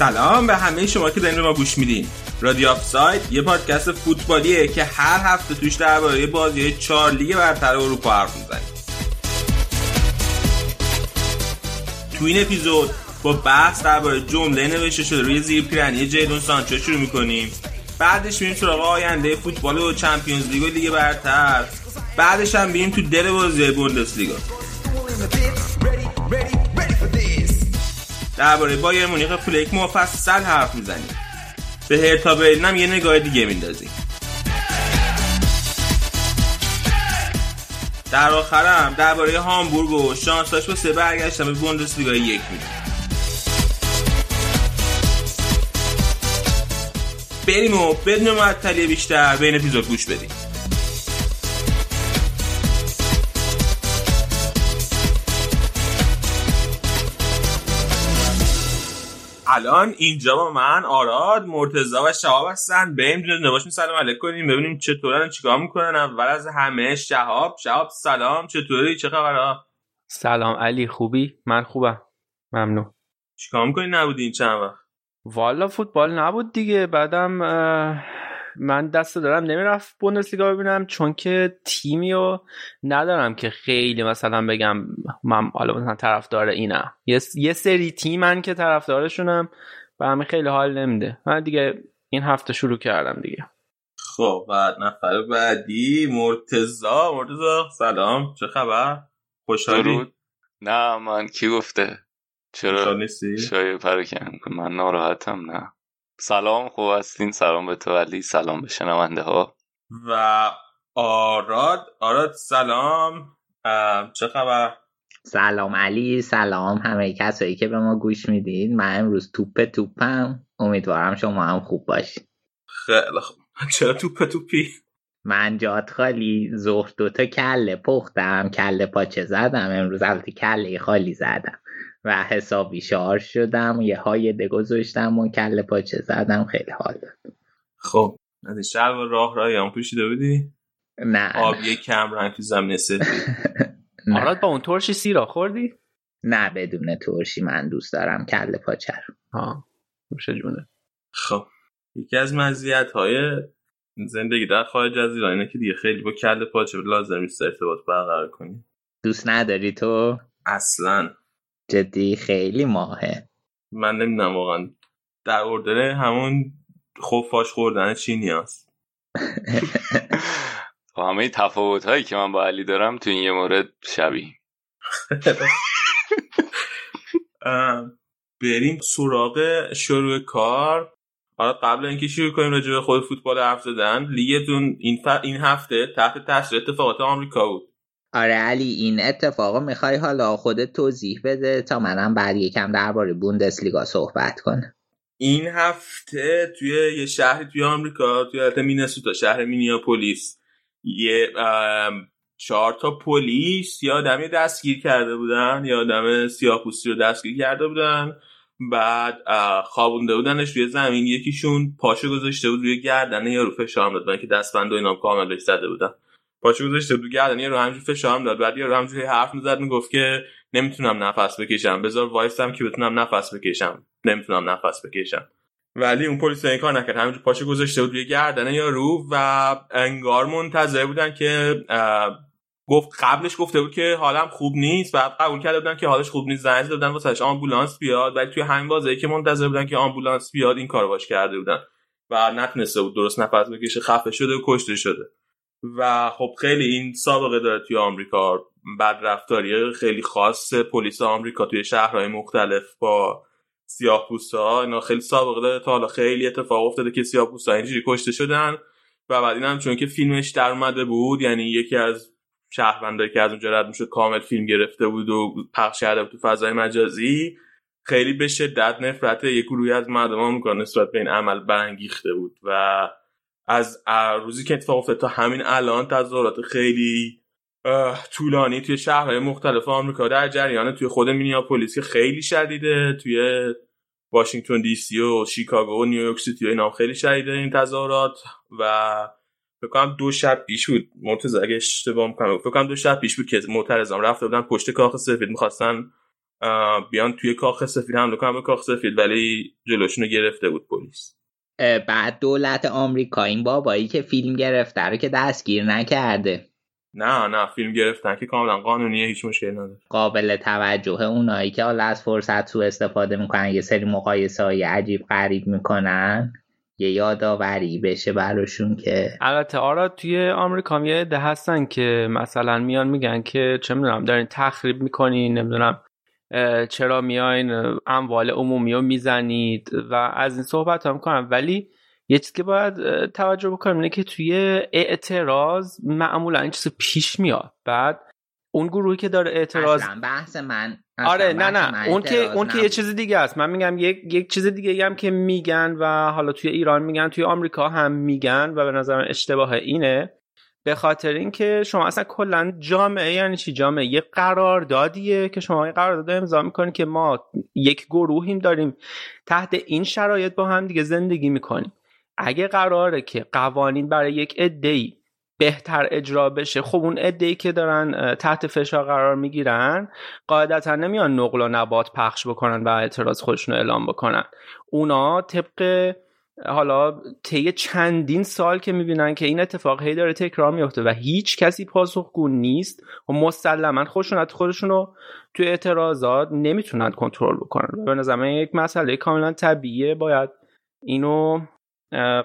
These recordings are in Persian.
سلام به همه شما که دارین به ما گوش میدین. رادیو آف ساید یه پادکست فوتبالیه که هر هفته توش درباره بازی چهار لیگ برتر اروپا حرف می‌زنیم. تو این اپیزود با بحث درباره جمله نوشته شده روی زیر پیرنی جیدون سانچو شروع می‌کنیم. بعدش میریم سراغ آینده فوتبال و Champions League و لیگ برتر. بعدش هم بریم تو دل بازی بوندسلیگا. درباره بایر مونیخ فلیک مفصل حرف می‌زنیم. به هرتا هم یه نگاه دیگه میندازیم. در آخرم درباره هامبورگ و شانساش با سه برگشتن به بوندسلیگا یک میگیم بریم و بدون معطلی بیشتر به این اپیزود گوش بدیم. الان اینجا با من آراد مرتزا و شهاب هستن. بریم دونه نباشیم سلام علیک کنیم ببینیم چطورن چیکار می‌کنن. اول از همه شهاب. شهاب سلام. چطوری؟ چه خبره سلام علی خوبی؟ من خوبم. ممنون. چیکار می‌کنی؟ نبودی این چند وقت؟ والا فوتبال نبود دیگه. بعدم من دست دارم نمی‌رفت بوندسلیگا ببینم چون که تیمی رو ندارم که خیلی مثلا بگم من حالا مثلا طرفدار اینم یه, یه سری تیمن که طرفدارشونم و همه خیلی حال نمیده. من دیگه این هفته شروع کردم دیگه. خب بعد نفر بعدی مرتزا مرتزا سلام. چه خبر؟ خوشحالی؟ نه من کی گفته؟ چرا شایع پرکن؟ من ناراحتم نه. سلام خوب هستین؟ سلام به تو علی سلام به شنونده ها و آراد آراد سلام. چه خبر؟ سلام علی سلام همه کسایی که به ما گوش می‌دید من امروز توپ توپم. امیدوارم شما هم خوب باشید خیلی خوب. چرا توپ توپی؟ من جات خالی. ظهر دوتا کله پختم. کله پاچه زدم. امروز البته کله خالی زدم. و حسابی شارژ شدم و یه های گذاشتم و کله پاچه زدم خیلی حال داد. خب نه شب راه راه هم پوشیده بودی؟ نه. آبی کم رنگ تو زمین سفید. آراد با اون ترشی سیرا خوردی؟ نه بدون ترشی من دوست دارم کله پاچه رو. ها جونه. خب یکی از مزیت های زندگی در خارج از ایران اینه که دیگه خیلی با کله پاچه لازم نیست ارتباط برقرار کنی. دوست نداری تو؟ اصلا. جدی خیلی ماهه. من نمی‌دونم واقعا. در اردن همون خفاش خوردن چینی هست با همه تفاوت هایی که من با علی دارم تو این یه مورد شبیه. بریم سراغ شروع کار. حالا قبل اینکه شروع کنیم راجع به خود فوتبال حرف زدن لیگتون این, ف... این هفته تحت تاثیر اتفاقات آمریکا بود. آره علی این اتفاق می‌خوای حالا خودت توضیح بده تا منم بعد یکم درباره بوندسلیگا صحبت کنم. این هفته توی یه شهری توی آمریکا توی حالت مینسوتا شهر مینیاپولیس یه چهار تا پلیس یا آدمی دستگیر کرده بودن یا آدم سیاه‌پوستی رو دستگیر کرده بودن بعد خوابونده بودنش روی زمین یکیشون پاشو گذاشته بود روی گردن یا رو فشار داد که دستبند و اینام کاملش زده بودن پاشو گذاشته بود گردن رو همجوری فشار داد. بعد رو همجوری حرف می‌زد می‌گفت که نمی‌تونم نفس بکشم. بذار وایسم که بتونم نفس بکشم. نمی‌تونم نفس بکشم. ولی اون پلیس این کار نکرد. همینجور پاشو گذاشته بود روی گردن یا رو و انگار منتظر بودن که گفت قبلش گفته بود که حالم خوب نیست بعد قبول کرده بودن که حالش خوب نیست. زنگ دادن واسش آمبولانس بیاد. ولی توی همین بازی که منتظر بودن که آمبولانس بیاد این کارو باش کرده بودن. و نتونسته بود درست نفس بکشه. خفه شده و کشته شده. و خب خیلی این سابقه داره توی آمریکا. بد رفتاری خیلی خاص پلیس آمریکا توی شهرهای مختلف با سیاه ها اینا خیلی سابقه داره. تا حالا خیلی اتفاق افتاده که سیاه ها اینجوری کشته شدن. و بعد این هم چون که فیلمش در اومده بود یعنی یکی از شهروندایی که از اونجا رد می‌شد کامل فیلم گرفته بود و پخش کرده بود تو فضای مجازی. خیلی به شدت نفرت یک گروهی از مردم آمریکا نسبت به این عمل برانگیخته بود و از روزی که اتفاق افتاد تا همین الان تظاهرات خیلی طولانی توی شهرهای مختلف آمریکا در جریان توی خود مینیاپولیس که خیلی شدیده توی واشنگتن دی سی و شیکاگو و نیویورک سیتی و اینا خیلی شدیده این تظاهرات و فکر کنم دو شب پیش بود. مرتضی اگه اشتباه می‌کنم فکر کنم دو شب پیش بود که معترضان رفته بودن پشت کاخ سفید می‌خواستن بیان توی کاخ سفید حمله کنن به کاخ سفید ولی جلوشونو گرفته بود پلیس. بعد دولت آمریکا این بابایی که فیلم گرفته رو که دستگیر نکرده. نه نه فیلم گرفتن که کاملا قانونیه هیچ مشکل نداره. قابل توجه اونایی که حالا از فرصت سو استفاده می‌کنن یه سری مقایسه های عجیب غریب می‌کنن یه یادآوری بشه براشون که البته آرا توی آمریکا یه ده هستن که مثلا میان میگن که چه می‌دونم دارین تخریب می‌کنین نمی‌دونم چرا میاین اموال عمومی رو می‌زنید و از این صحبت هم کنم. ولی یه چیزی که باید توجه بکنیم اینه که توی اعتراض معمولا این چیز پیش میاد. بعد اون گروهی که داره اعتراض بحث من آره نه نه. اون که اون که یه چیز دیگه است. من میگم یک یک چیز دیگه هم که میگن و حالا توی ایران میگن توی آمریکا هم میگن و به نظر اشتباه اینه. به خاطر اینکه شما اصلا کلا جامعه یعنی چی؟ جامعه یه قراردادیه که شما یه قرارداد امضا می‌کنید که ما یک گروهیم داریم تحت این شرایط با هم دیگه زندگی می‌کنیم. اگه قراره که قوانین برای یک عده‌ای بهتر اجرا بشه خب اون ای که دارن تحت فشار قرار می‌گیرن قاعدتا نمیان نقل و نبات پخش بکنن و اعتراض خودشون رو اعلام بکنن. اونا طبق حالا طی چندین سال که می‌بینن که این اتفاق هی داره تکرار میفته و هیچ کسی پاسخگو نیست و مسلما خودشون خودشون رو توی اعتراضات نمی‌تونن کنترل بکنن. به نظر یک مسئله کاملا طبیعیه باید اینو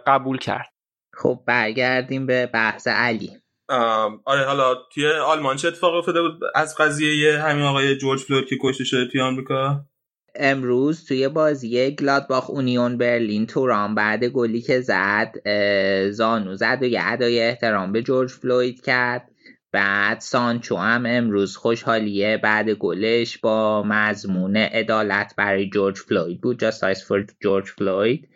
قبول کرد. خب برگردیم به بحث علی. آره حالا توی آلمان چه اتفاق افتاده بود؟ از قضیه همین آقای جورج فلوید که کشته شده توی آمریکا؟ امروز توی بازی گلادباخ اونیون برلین توران بعد گلی که زد زانو زد و یه ادای احترام به جورج فلوید کرد. بعد سانچو هم امروز خوشحالی بعد گلش با مضمون عدالت برای جورج فلوید بود. Justice for George Floyd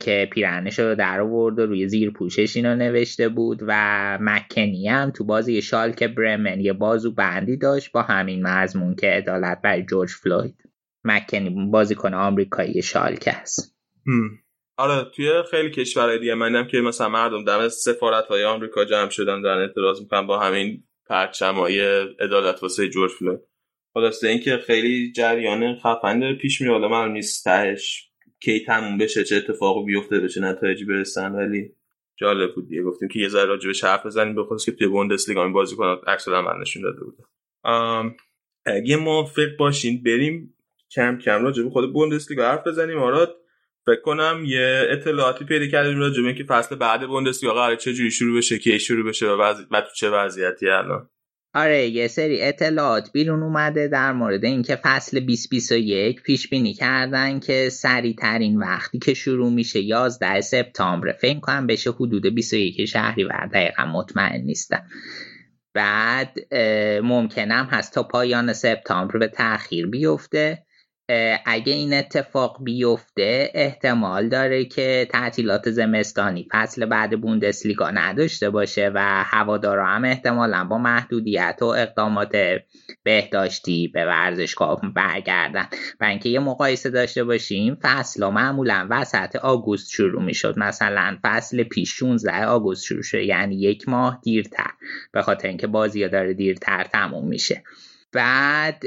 که پیرنش رو در آورد و روی زیر پوشش اینو نوشته بود. و مکنی هم تو بازی شالکه برمن یه بازو بندی داشت با همین مضمون که عدالت برای جورج فلوید. مکنی بازیکن آمریکایی شالکه است. آره توی خیلی کشورهای دیگه منم که مثلا مردم دم سفارت های آمریکا جمع شدن دارن اعتراض می‌کنن با همین پرچم های عدالت واسه جورج فلوید. خلاصه اینکه خیلی جریان خفن پیش میره حالا من نیست تهش کی تموم بشه چه اتفاقی بیفته بشه نتایجی برسن ولی جالب بود دیگه. گفتیم که یه ذره راجع به حرف بزنیم. به که توی بوندسلیگا این بازیکن عکس نشون داده بود. اگه موافق باشین بریم کم کم راجع به خود بوندسلیگا حرف بزنیم. آراد فکر کنم یه اطلاعاتی پیدا کردیم راجع به اینکه فصل بعد بوندسلیگا قرار چه جوری شروع بشه کی شروع بشه و, و تو چه وضعیتی الان. آره یه سری اطلاعات بیرون اومده در مورد اینکه فصل 2021 پیش بینی کردن که سریع ترین وقتی که شروع میشه 11 سپتامبر فکر کنم بشه حدود 21 شهریور دقیقا مطمئن نیستم. بعد ممکنم هست تا پایان سپتامبر به تاخیر بیفته. اگه این اتفاق بیفته احتمال داره که تعطیلات زمستانی فصل بعد بوندسلیگا نداشته باشه و هوادارا هم احتمالا با محدودیت و اقدامات بهداشتی به ورزشگاه برگردن. و اینکه یه مقایسه داشته باشیم فصل ها معمولا وسط آگوست شروع می‌شد. مثلا فصل پیش 16 آگوست شروع شد. یعنی یک ماه دیرتر. به خاطر اینکه بازی داره دیرتر تموم میشه. بعد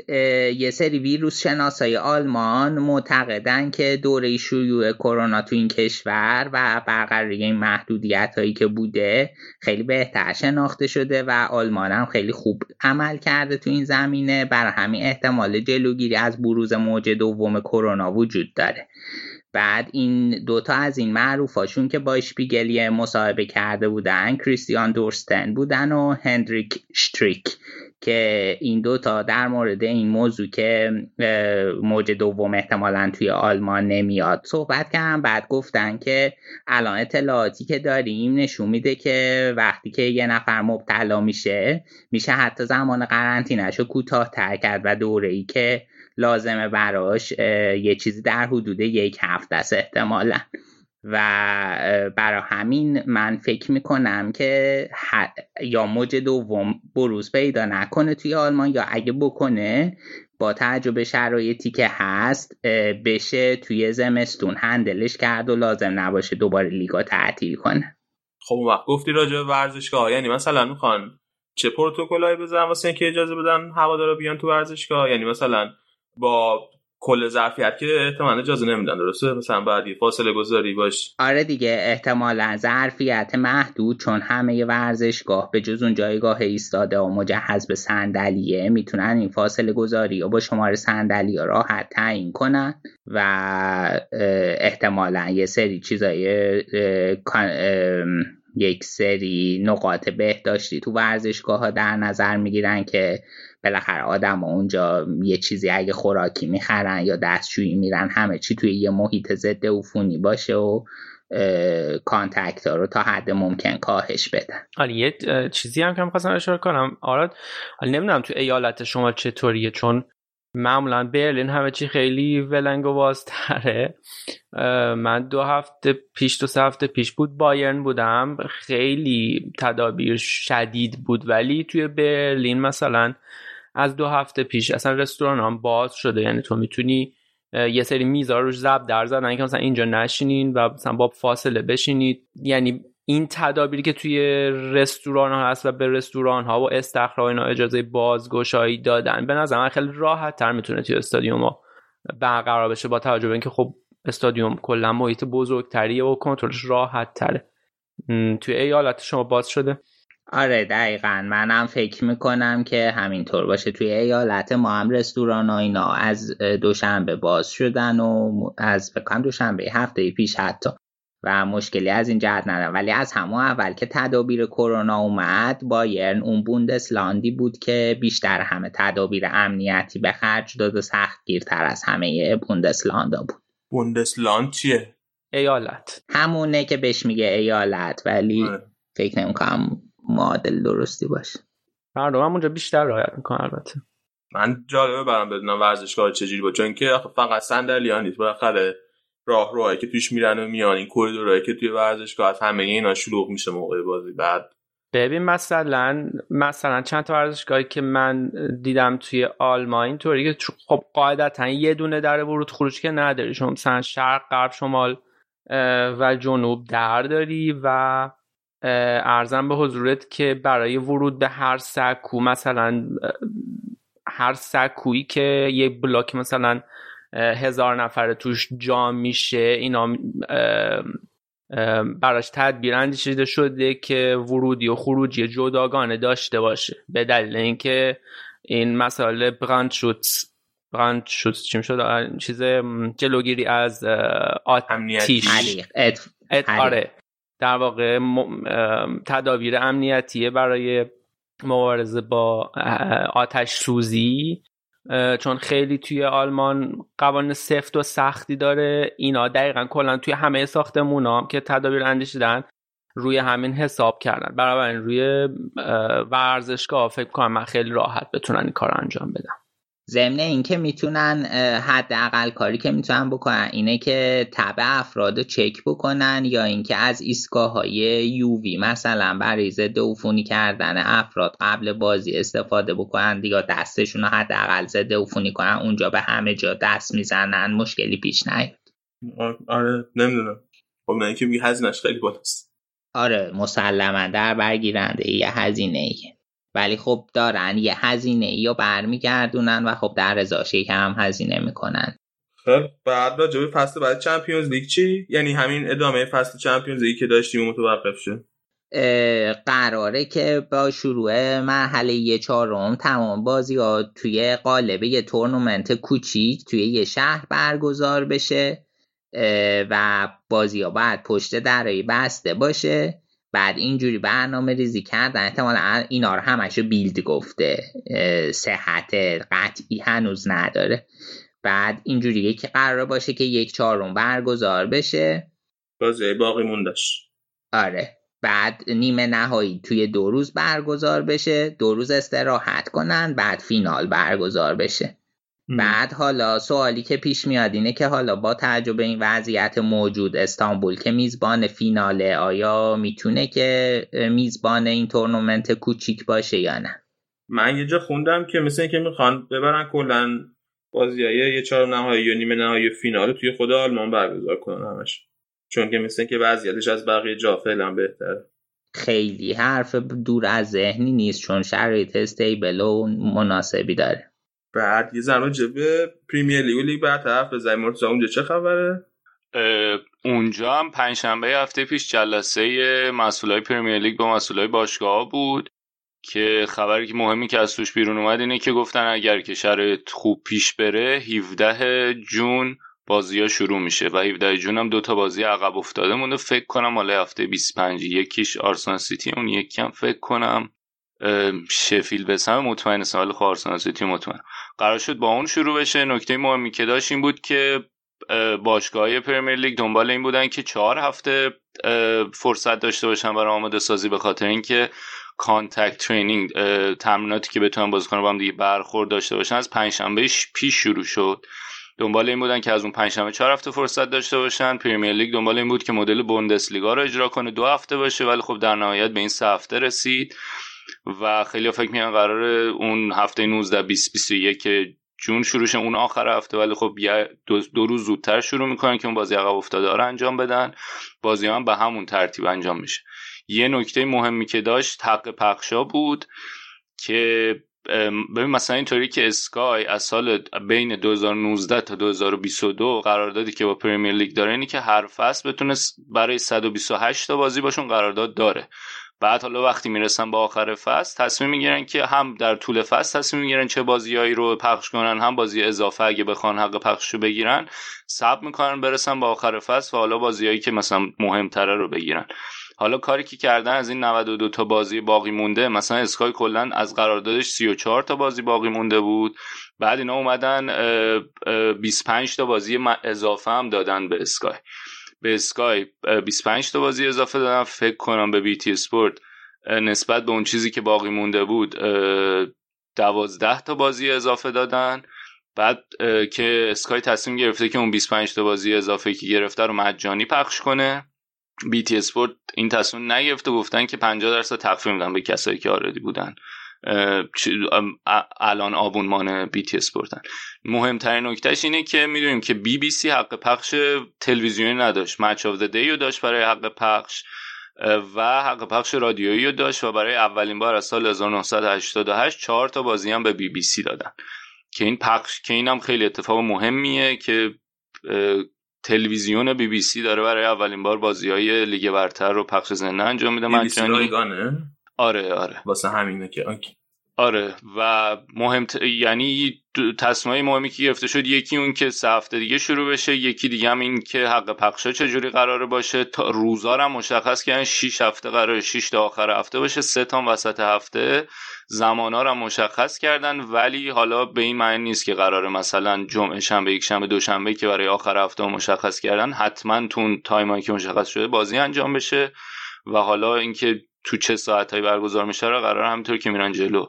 یه سری ویروس شناسای آلمان معتقدن که دوره شیوع کرونا تو این کشور و برقراری این محدودیت هایی که بوده خیلی بهتر شناخته شده و آلمان هم خیلی خوب عمل کرده تو این زمینه. بر همین احتمال جلوگیری از بروز موج دوم کرونا وجود داره. بعد این دوتا از این معروفاشون که با اشپیگلی مصاحبه کرده بودن کریستیان دورستن بودن و هندریک شتریک. که این دوتا در مورد این موضوع که موج دوم احتمالا توی آلمان نمیاد صحبت کردن. بعد گفتن که الان اطلاعاتی که داریم نشون میده که وقتی که یه نفر مبتلا میشه میشه حتی زمان قرنطینهش رو کوتاهتر کرد و دوره ای که لازمه براش یه چیزی در حدود یک هفته است احتمالا. و برای همین من فکر می‌کنم که یا موج دوم بروز پیدا نکنه توی آلمان یا اگه بکنه با تجربه شرایطی که هست بشه توی زمستون هندلش کرد و لازم نباشه دوباره لیگا تعطیل کنه. خب وقت گفتی راجع به ورزشگاه. یعنی مثلا می‌خوان چه پروتکلایی بزنن واسه اینکه اجازه بدن هوادارا بیان تو ورزشگاه؟ یعنی مثلا با کل ظرفیت که احتمالا اجازه نمیدن درسته؟ مثلا بعد فاصله گذاری باش. آره دیگه احتمالا ظرفیت محدود چون همه ورزشگاه به جز اون جایگاه ایستاده و مجهز به صندلیه می‌تونن این فاصله گذاری و با شماره صندلی راحت تعیین کنن و احتمالا یه سری چیزای یک سری نقاط بهداشتی تو ورزشگاه ها در نظر می‌گیرن که بالاخره آدم اونجا یه چیزی اگه خوراکی می‌خرن یا دستشویی میرن همه چی توی یه محیط ضد عفونی باشه و contact ها رو تا حد ممکن کاهش بدن. حالا یه چیزی هم که می‌خواستم اشاره کنم. آراد حالا نمی‌دونم تو ایالت شما چطوریه چون معمولا برلین همه چی خیلی ولنگ و بازتره من دو هفته پیش دو سه هفته پیش بود بایرن بودم. خیلی تدابیر شدید بود ولی توی برلین مثلا از دو هفته پیش اصلا رستوران هم باز شده. یعنی تو می‌تونی یه سری میزا روش زب در زدن که مثلا اینجا نشینین و مثلا با فاصله بشینید. یعنی این تدابیری که توی رستوران ها هست و به رستوران ها و استخرها اینا اجازه بازگشایی دادن به نظر خیلی راحت تر می‌تونه توی استادیوم ها برقرار بشه با توجه به اینکه خب استادیوم کلا محیط بزرگتریه و کنترلش راحت تره توی ایالت شما باز شده. آره دقیقا. منم فکر می‌کنم که همینطور باشه. توی ایالت ما هم رستوران ها اینا از دوشنبه باز شدن و از بکنم دوشنبه هفته پیش حتی. و مشکلی از این جهت ندارم. ولی از همون اول که تدابیر کرونا اومد بایرن اون بوندسلاندی بود که بیشتر همه تدابیر امنیتی به خرج داد و سخت گیرتر از همه بوندسلاندا بود. بوندسلاند چیه؟ ایالت. همونه که بهش میگه ایالت ولی آره. فکر نمی‌کنم معادل درستی باشه. مردم هم اونجا بیشتر رعایت می‌کنه البته. من جالبه برام بدونم ورزشگاه چجوری بود چون که فقط صندلی نیست بالاخره راه روهایی که توش میرن و میان این کوریدورایی که توی ورزشگاه از همه اینا شلوغ میشه موقع بازی بعد. ببین مثلا مثلا چند تا ورزشگاهی که من دیدم توی آلمان طوری که خب قاعدتا یه دونه در ورود خروج که نداری شما مثلا شرق غرب شمال و جنوب در داری و ارزم به حضورت که برای ورود به هر سکو مثلا هر سکویی که یک بلاک مثلا هزار نفر توش جا میشه اینا براش تدبیر اندیشیده شده که ورودی و خروجی جداگانه داشته باشه. به دلیل اینکه این مسئله براند شوتس براند شوتس چیم شد چیز جلوگیری از آتیش. آره. در واقع تدابیر امنیتیه برای مبارزه با آتش سوزی. چون خیلی توی آلمان قوانین سفت و سختی داره. اینا دقیقا کلا توی همه ساختمون هم که تدابیر اندیشیدن روی همین حساب کردن. برای روی ورزشگاه فکر کنم من خیلی راحت بتونن این کار انجام بدم ضمن اینکه می‌تونن حداقل کاری که می‌تونن بکنن اینه که تبع افراد چک بکنن یا اینکه از ایستگاه های یووی مثلا برای ضد عفونی کردن افراد قبل بازی استفاده بکنن یا دستشون رو حداقل ضد عفونی کنن اونجا به همه جا دست می‌زنن مشکلی پیش نیاد. آره نمی‌دونم. خب نه اینکه هزینهش خیلی بالاست. آره مسلما در برگیرنده یه هزینه ایه ولی خب دارن یه هزینه یا برمیگردونن و خب در ازاشه هم هزینه می‌کنن. خب بعد راجع فصل بعد چمپیونز لیگ چی؟ یعنی همین ادامه فصل چمپیونز لیگ که داشتیم متوقف شد. قراره که با شروع مرحله یه چهارم تمام بازی ها توی قالب یه تورنمنت کوچیک توی یه شهر برگزار بشه و بازی ها باید پشت درایی بسته باشه. بعد اینجوری برنامه ریزی کردن احتمالا اینا رو همشو بیلد گفته. صحت قطعی هنوز نداره. بعد اینجوری که قرار باشه که یک چهارم برگزار بشه. بازی باقی موندش آره. بعد نیمه نهایی توی دو روز برگزار بشه. دو روز استراحت کنن. بعد فینال برگزار بشه. بعد حالا سوالی که پیش میاد اینه که حالا با به این وضعیت موجود استانبول که میزبان فیناله آیا می‌تونه که میزبان این تورنمنت کوچیک باشه یا نه؟ من یه جا خوندم که مثل اینکه می‌خوان ببرن کلا بازی یه چهار نهایی یا نیمه نهایی فینال توی خود آلمان برگزار کنن همش. چون که مثل اینکه وضعیتش از بقیه جا فعلا بهتره. خیلی حرف دور از ذهنی نیست چون شرایط استیبل و مناسبی داره. بعد یه زمان به Premier League و لیگ برتر به مرتضی اونجا چه خبره؟ اونجا هم پنجشنبه هفته پیش جلسه مسئولای Premier League با مسئولای باشگاه بود که خبری که مهمی که از توش بیرون اومد اینه که گفتن اگر که شرایط خوب پیش بره 17 June بازی ها شروع میشه و 17 June هم دوتا بازی عقب افتاده مونده. فکر کنم حالا هفته 25 یکیش آرسنال سیتی اون یکی هم فکر کنم. شفیل بسم. مطمئن سال آرسنال سیتی مطمئن. قرار شد با اون شروع بشه. نکته مهمی که داشت این بود که باشگاه پرمیر لیگ دنبال این بودن که چهار هفته فرصت داشته باشن برای آماده سازی به خاطر اینکه contact training تمریناتی که بتونن بازیکن با هم دیگه برخورد داشته باشن از پنجشنبه پیش شروع شد. دنبال این بودن که از اون پنجشنبه چهار هفته فرصت داشته باشن. پریمیر لیگ دنبال این بود که مدل بوندسلیگا رو اجرا کنه. دو هفته باشه ولی خب در نهایت به این سه هفته رسید. و خیلی فکر می‌کنن قرار اون هفته 19 20 21 جون شروعش اون آخر هفته. ولی خب دو, دو روز زودتر شروع می‌کنن که اون بازی عقب افتاده رو انجام بدن. بازی هم به همون ترتیب انجام میشه. یه نکته مهمی که داشت حق پخشا بود که ببین مثلا اینطوری که اسکای از سال بین 2019 تا 2022 قراردادی که با پریمیر لیگ داره اینی که هر فصل بتونه برای 128 تا بازی باشون قرارداد داره. بعد حالا وقتی می‌رسن به آخر فصل تصمیم می‌گیرن که هم در طول فصل تصمیم می‌گیرن چه بازیهایی رو پخش کنن هم بازی اضافه اگه بخوان حق پخش رو بگیرن سب می‌کنن برسن به آخر فصل و حالا بازیهایی که مثلا مهمتره رو بگیرن. حالا کاری که کردن از این 92 تا بازی باقی مونده مثلا اسکای کلا از قراردادش 34 تا بازی باقی مونده بود. بعد اینا اومدن 25 تا بازی اضافه هم دادن به اسکای. به اسکای 25 تا بازی اضافه دادن فکر کنم به بی تی اسپورت. نسبت به اون چیزی که باقی مونده بود 12 تا بازی اضافه دادن. بعد که اسکای تصمیم گرفته که اون 25 تا بازی اضافه که گرفته رو مجانی پخش کنه. بی تی اسپورت این تصمیم نگرفته گفتن که 50 درصد تخفیف میدن به کسایی که already بودن. الان آبونمان بی تی اسپورتن مهمترین نکتهش اینه که می‌دونیم که بی بی سی حق پخش تلویزیونی نداشت. Match of the Day رو داشت برای حق پخش و حق پخش رادیویی رو داشت و برای اولین بار از سال 1988 چهار تا بازی هم به بی بی سی دادن. که این پخش که اینم خیلی اتفاق مهمیه که تلویزیون بی بی سی داره برای اولین بار بازی های لیگ برتر رو پخش زنده انجام میده. مجانی آره آره. واسه همینه که okay. آره و مهم یعنی تصمیم مهمی که گرفته شد یکی اون که سه هفته دیگه شروع بشه یکی دیگه هم این که حق پخشا چجوری قراره باشه. تا روزا هم مشخص کردن 6 هفته قراره 6 تا آخر هفته باشه سه تا وسط هفته. زمانا رو مشخص کردن ولی حالا به این معنی نیست که قراره مثلا جمعه شنبه یک شنبه دوشنبه که برای آخر هفته مشخص کردن حتما تون تایمایی که مشخص شده بازی انجام بشه. و حالا اینکه تو چه ساعتهایی برگزار میشه رو قرار همینطور که میرن جلو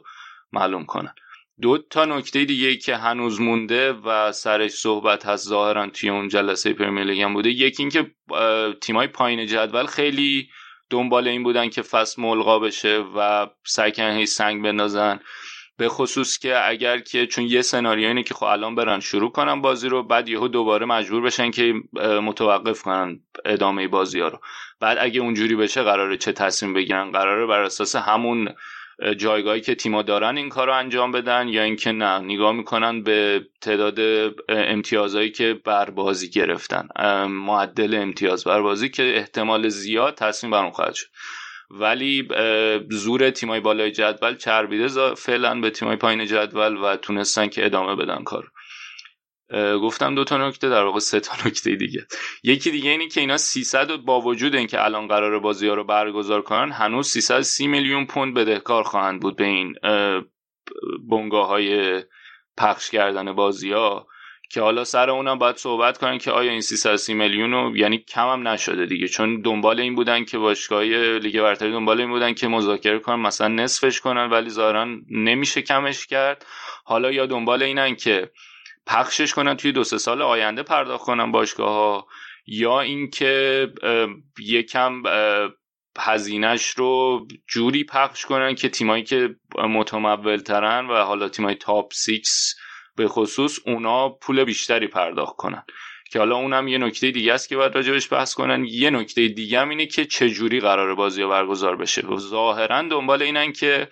معلوم کنن. دو تا نکته دیگه که هنوز مونده و سرش صحبت هست ظاهرا توی اون جلسه پرمیر لیگ هم بوده یکی اینکه تیمای پایین جدول خیلی دنبال این بودن که فصل ملغا بشه و سعی هی سنگ بندازن. به خصوص که اگر که چون یه سناریو اینه که خب الان برن شروع کنن بازی رو بعد یهو دوباره مجبور بشن که متوقف کنن ادامه بازی ها رو. بعد اگه اونجوری بشه قراره چه تصمیم بگیرن؟ قراره بر اساس همون جایگاهی که تیما دارن این کار رو انجام بدن یا اینکه نه نگاه می‌کنن به تعداد امتیازهایی که بر بازی گرفتن. معدل امتیاز بر بازی که احتمال زیاد تصمیم بر اون خواهد شد. ولی زور تیمای بالای جدول چربیده فعلا به تیمای پایین جدول و تونستن که ادامه بدن کار گفتم دو تا نکته در واقع سه تا نکته دیگه. یکی دیگه اینه که اینا 300 با وجود اینکه الان قرار بازی ها رو برگزار کنن هنوز 330 میلیون پوند بدهکار خواهند بود به این بنگاه های پخش کردن بازی ها که حالا سر اونم باید صحبت کنن که آیا این 330 میلیون رو یعنی کم هم نشده دیگه. چون دنبال این بودن که باشگاه لیگ برتری دنبال این بودن که مذاکره کنن مثلا نصفش کنن ولی ظاهرا نمیشه کمش کرد. حالا یا دنبال اینن که پخشش کنن توی دو سه سال آینده پرداخت کنن باشگاه ها یا اینکه یکم هزینهش رو جوری پخش کنن که تیمایی که متمول ترن و حالا تیمای تاپ 6 به خصوص اونا پول بیشتری پرداخت کنن. که حالا اونم یه نکته دیگه است که باید راجبش بحث کنن. یه نکته دیگه هم اینه که چه جوری قرار بازی برگزار بشه. ظاهرا دنبال اینن که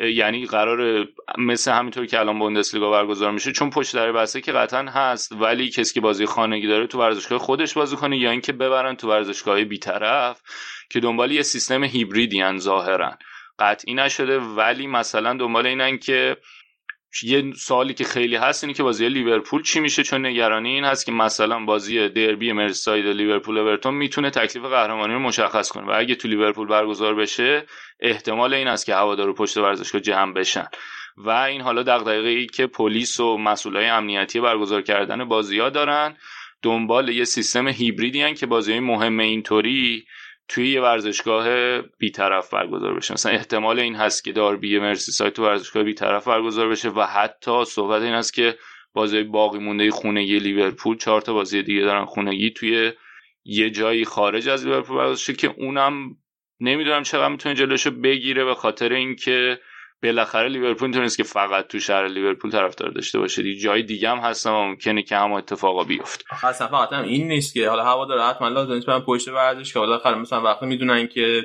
یعنی قرار مثل همینطور که الان بوندسلیگا برگزار میشه چون پشت در بسته که قطعا هست ولی کسی که بازی خانگی داره تو ورزشگاه خودش بازی کنه یا اینکه ببرن تو ورزشگاه بیطرف که دنبال یه سیستم هیبریدی ظاهرا. قطعی نشده ولی مثلا دنبال اینن که یه سوالی که خیلی هست اینه که بازی لیورپول چی میشه؟ چون نگرانی این هست که مثلا بازی دربی مرساید لیورپول اورتون می‌تونه تکلیف قهرمانی رو مشخص کنه. و اگه تو لیورپول برگزار بشه احتمال این است که هوادارو پشت ورزشگاه جمع بشن. و این حالا دغدغه ای که پلیس و مسئولای امنیتی برگزار کردن بازی ها دارن. دنبال یه سیستم هیبریدی که بازی مهم اینطوری توی یه ورزشگاه بیطرف برگزار بشه. مثلا احتمال این هست که داربی مرسی سایت تو ورزشگاه بیطرف برگزار بشه و حتی صحبت این هست که بازی باقی مونده خونگی لیورپول چهار تا بازی دیگه دارن خونگی توی یه جایی خارج از لیورپول برگزار که اونم نمی‌دونم چقدر می‌تونه جلوشو بگیره به خاطر اینکه بالاخره لیورپول تونست که فقط تو شهر لیورپول طرفدار داشته باشه. دیگه جای دیگه هم هستن و ممکنه که هم اتفاقا بیفته. اصلا فقط هم این نیست که حالا هوا داره حتما لازم نیست برن پشت ورزش که حالا خیلی مثلا وقتی می‌دونن که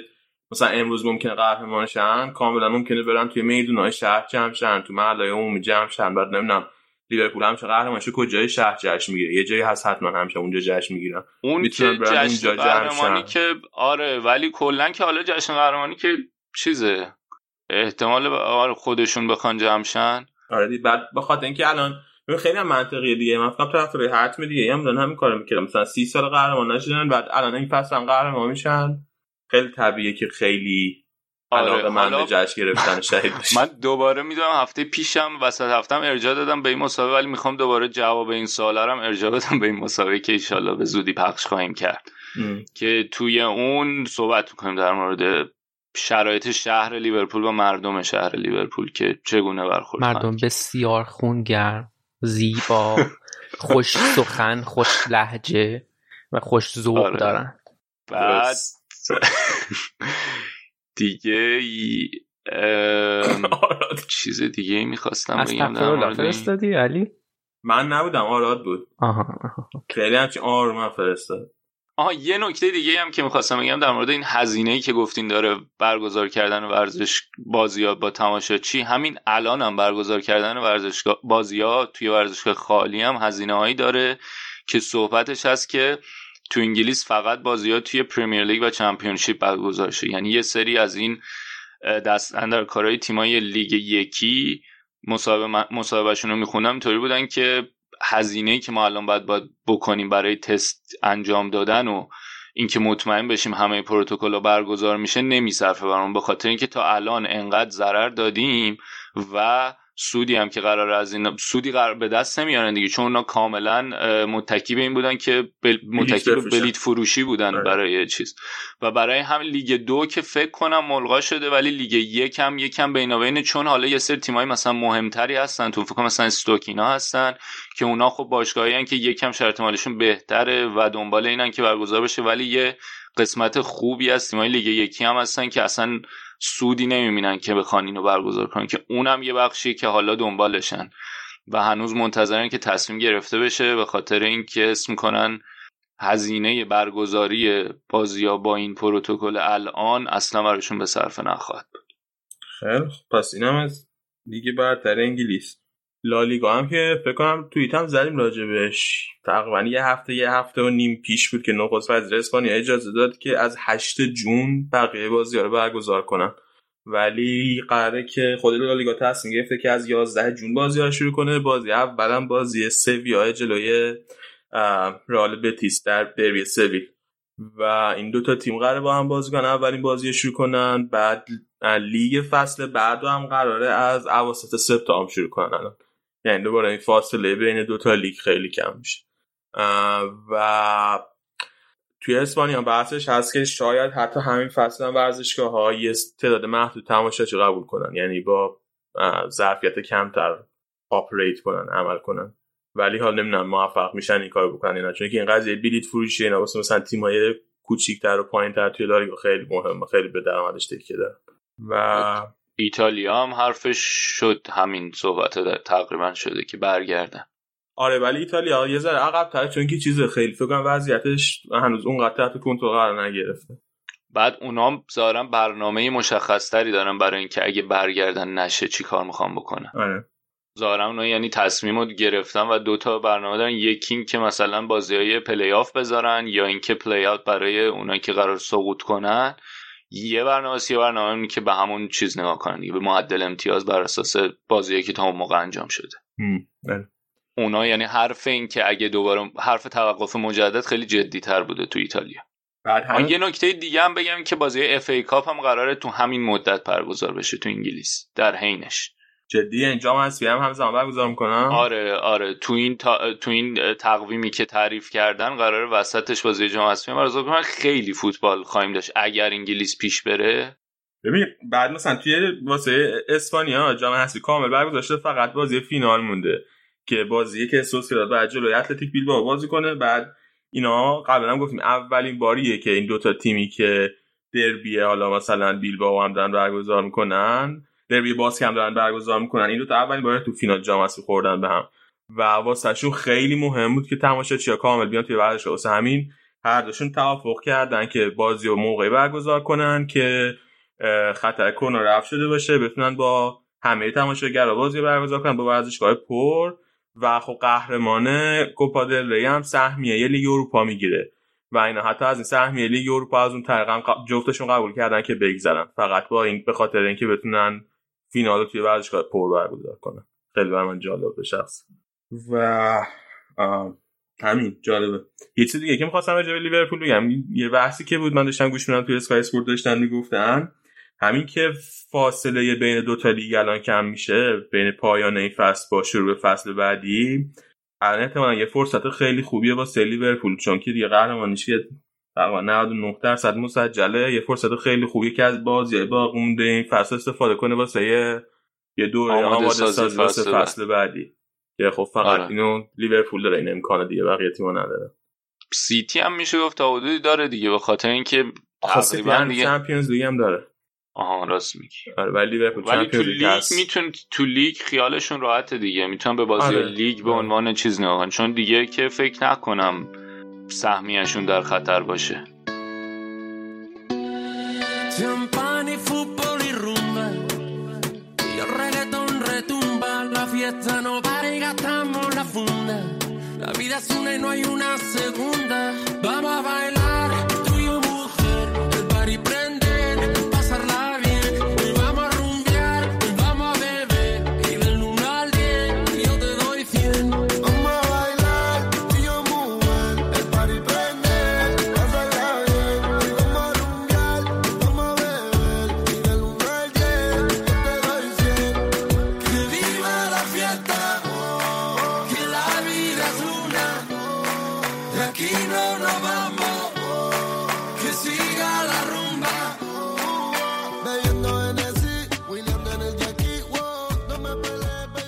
مثلا امروز ممکنه قهرمان شن کاملا ممکنه برن توی میدونای شهر جمع شن تو محلای عمومی جمع شن. بعد نمی‌دونم لیورپول هم چه قهرمانش کجای شهر جشن می‌گیره؟ یه جایی هست حتما همیشه اونجا جشن می‌گیرن. اون که جشن قهرمانی که آره ولی کلا که حالا جشن قهرمانی که چیزه؟ احتمال خودشون بخوان جمشن آره بعد بخاطر اینکه الان خیلی هم منطقیه دیگه. من فکر طرفدار حتم دیگه هم دارن همین کارو می‌کردن. مثلا 30 سال قهرمان نشدن بعد الان این فصل هم قهرمان میشن. خیلی طبیعیه که خیلی آره علاقه من به جشن گرفتن شهید من دوباره می‌دونم هفته پیشم وسط هفتم ارجاع دادم به این مسابقه ولی می‌خوام دوباره جواب این سوالا هم ارجاع بدم به این مسابقه که ان به زودی پخش خواهیم کرد. که توی اون صحبت می‌کنیم در مورد شرایط شهر لیورپول و مردم شهر لیورپول که چگونه برخورد مردم بسیار خونگرم زیبا خوش سخن خوش لحجه و خوش ذوق آره. دارن. بعد دیگه چیز دیگه ای می‌خواستم بگم در فرستادی علی؟ من نبودم آراد بود. آها خیلی همچین آروم فرستاد. آها یه نکته دیگه هم که می‌خواستم بگم در مورد این هزینه ای که گفتین داره برگزار کردن ورزش بازی با تماشاچی همین الان هم برگزار کردن ورزش بازی ها توی ورزشگاه خالی هم هزینه هایی داره که صحبتش هست که تو انگلیس فقط بازی ها توی پریمیر لیگ و چمپیونشیپ برگزار شه. یعنی یه سری از این دست اندر کارهای تیمای لیگ یکی مصاحبه مصاحبهشون رو می‌خونم اینطوری بودن که هزینه که ما الان باید, باید بکنیم برای تست انجام دادن و اینکه مطمئن بشیم همه پروتکل برگزار میشه نمیصرفه برامون به خاطر اینکه تا الان انقدر ضرر دادیم و سودی هم که قرار از این سودی قرار به دست نمیارن دیگه چون اونا کاملا متکی به این بودن که بل... متکی به بلیت فروشی بودن آره. برای چیز. و برای هم لیگ دو که فکر کنم ملغا شده ولی لیگ یک هم یکم بینابین چون حالا یه سری تیمایی مثلا مهمتری هستن تو فکر مثلا استوکینا هستن که اونا خب باشگاهی که یکم شرط مالشون بهتره و دنبال اینن که برگزار بشه. ولی یه قسمت خوبی از تیمای لیگ یکی هم هستن که اصلا سودی نمی‌بینن که بخوان اینو برگزار کنن که اونم یه بخشی که حالا دنبالشن. و هنوز منتظرن که تصمیم گرفته بشه به خاطر اینکه اسم کنن هزینه برگزاری بازی با این پروتکل الان اصلا براشون به صرفه نخواهد بود. خیلی پس اینم از لیگ برتر انگلیس. لالیگا هم که فکر کنم توییت هم زدیم راجبش تقریبا یه هفته یه هفته و نیم پیش بود که نخست وزیر اسپانیا اجازه داد که از 8 جون بقیه بازی رو برگزار کنن. ولی قراره که خود لالیگا تصمیم گرفته که از 11 جون بازی ها شروع کنه. بازی اولم بازی سویا جلوی رئال بتیس در دربی سویل. و این دوتا تیم قراره با هم بازی کنن. اولین بازی شروع کنن بعد لیگ فصل بعد هم قراره از اواسط سپتامبر شروع کنن یعنی دوباره این فاصله بین دوتا لیگ خیلی کم میشه. و توی اسپانیا بحثش هست که شاید حتی همین فصل هم ورزشگاه ها یه تعداد محدود تماشاچی قبول کنن. یعنی با ظرفیت کمتر operate کنن عمل کنن. ولی حال نمی‌دونم موفق میشن این کار بکنن اینا چون که این قضیه بلیت فروشی اینا واسه مثلا تیمای کوچیک‌تر و پایین‌تر توی لالیگا خیلی مهمه خیلی به درآمدش تکیه داره و ایتالیا هم حرفش شد همین صحبت تقریبا شده که برگردن. آره ولی ایتالیا یه ذره عقب تر چون که چیز خیلی فکر کنم وضعیتش هنوز اون تحت کنترل قرار نگرفته. بعد اونام ظاهرا برنامه مشخص تری دارن برای اینکه اگه برگردن نشه چی کار می‌خوام بکنن. آره. ظاهرا اونا یعنی تصمیم رو گرفتن و دوتا برنامه دارن یکی این که مثلا بازی های پلی آف بذارن یا اینکه play-out برای اونایی که قرار سقوط کنن یه برنامه یه برنامه که به همون چیز نگاه کنن به معدل امتیاز بر اساس بازی که تا اون موقع انجام شده. بله. اونا یعنی حرف این که اگه دوباره حرف توقف مجدد خیلی جدی تر بوده تو ایتالیا. بعد یه نکته دیگه هم بگم که بازی اف ای کاپ هم قراره تو همین مدت برگزار بشه تو انگلیس در حینش. جدی انجام حذفی هم همزمان برگزار می‌کنن؟ آره آره. تو این تا... تو این تقویمی که تعریف کردن قرار وسطش بازی جام حذفی هم برگزار کنن خیلی فوتبال خواهیم داشت. اگر انگلیس پیش بره. ببین بعد مثلا توی واسه اسپانیا جام حذفی کامل برگزار شده فقط بازی فینال مونده که بازی که سوسیداد بعد جلوی اتلتیک بیلبائو بازی کنه. بعد اینا قبلا هم گفتیم اولین باریه که این دوتا تیمی که دربیه حالا مثلا بیلبائو هم دارن برگزار می‌کنن. دربی باز هم دارن برگزار می‌کنن. این دو تا اولین بار تو فینال جام حذفی خوردن به هم. و واسهشون خیلی مهم بود که تماشاچی‌ها کامل بیان توی ورزش واسه همین هر دوشون توافق کردن که بازی و موقعی برگزار کنن که خطر کرونا رفت شده باشه بتونن با همه تماشاگرها بازی برگزار کنن با ورزشگاه پر. و خب قهرمان کوپا دل ری هم سهمیه لیگ اروپا می‌گیره. و اینا حتی از این سهمیه لیگ اروپا از اون طریق جفتشون قبول کردن که بگذرن. فقط با این به خاطر اینکه بتونن فینال توی ورزشگاه پر برگزار کنن خیلی برای من جالب به شخص. و همین جالبه. یه چیز دیگه که می‌خواستم راجع به لیورپول بگم یه بحثی که بود من داشتم گوش میدم توی اسکای اسپورت داشتن می‌گفتن. همین که فاصله بین دو تا لیگ الان کم میشه بین پایان این فصل با شروع فصل بعدی الان احتمالا یه فرصت خیلی خوبیه واسه لیورپول چون که دیگه قهرمانیش تقریبا 99 درصد مسجله. یه فرصت خیلی خوبی که از بازی با مونده. این فصل استفاده کنه واسه یه یه دوره آماده سازی واسه فصل بعدی. که خب فقط آره. اینو لیورپول داره. این امکان دیگه بقیه تیم‌ها نداره. سیتی هم میشه گفت تا حدودی داره دیگه به خاطر اینکه تقریبا دیگه چمپیونز لیگ هم داره. آها راست میگی. آره ولی لیورپول ولی تو لیگ میتون تو لیگ خیالشون راحته دیگه. می‌تونن به بازی آره. لیگ به عنوان چیز نگاه چون دیگه که فکر نکنم سهمیشون در خطر باشه La vida es una y no hay una segunda Vamos a bailar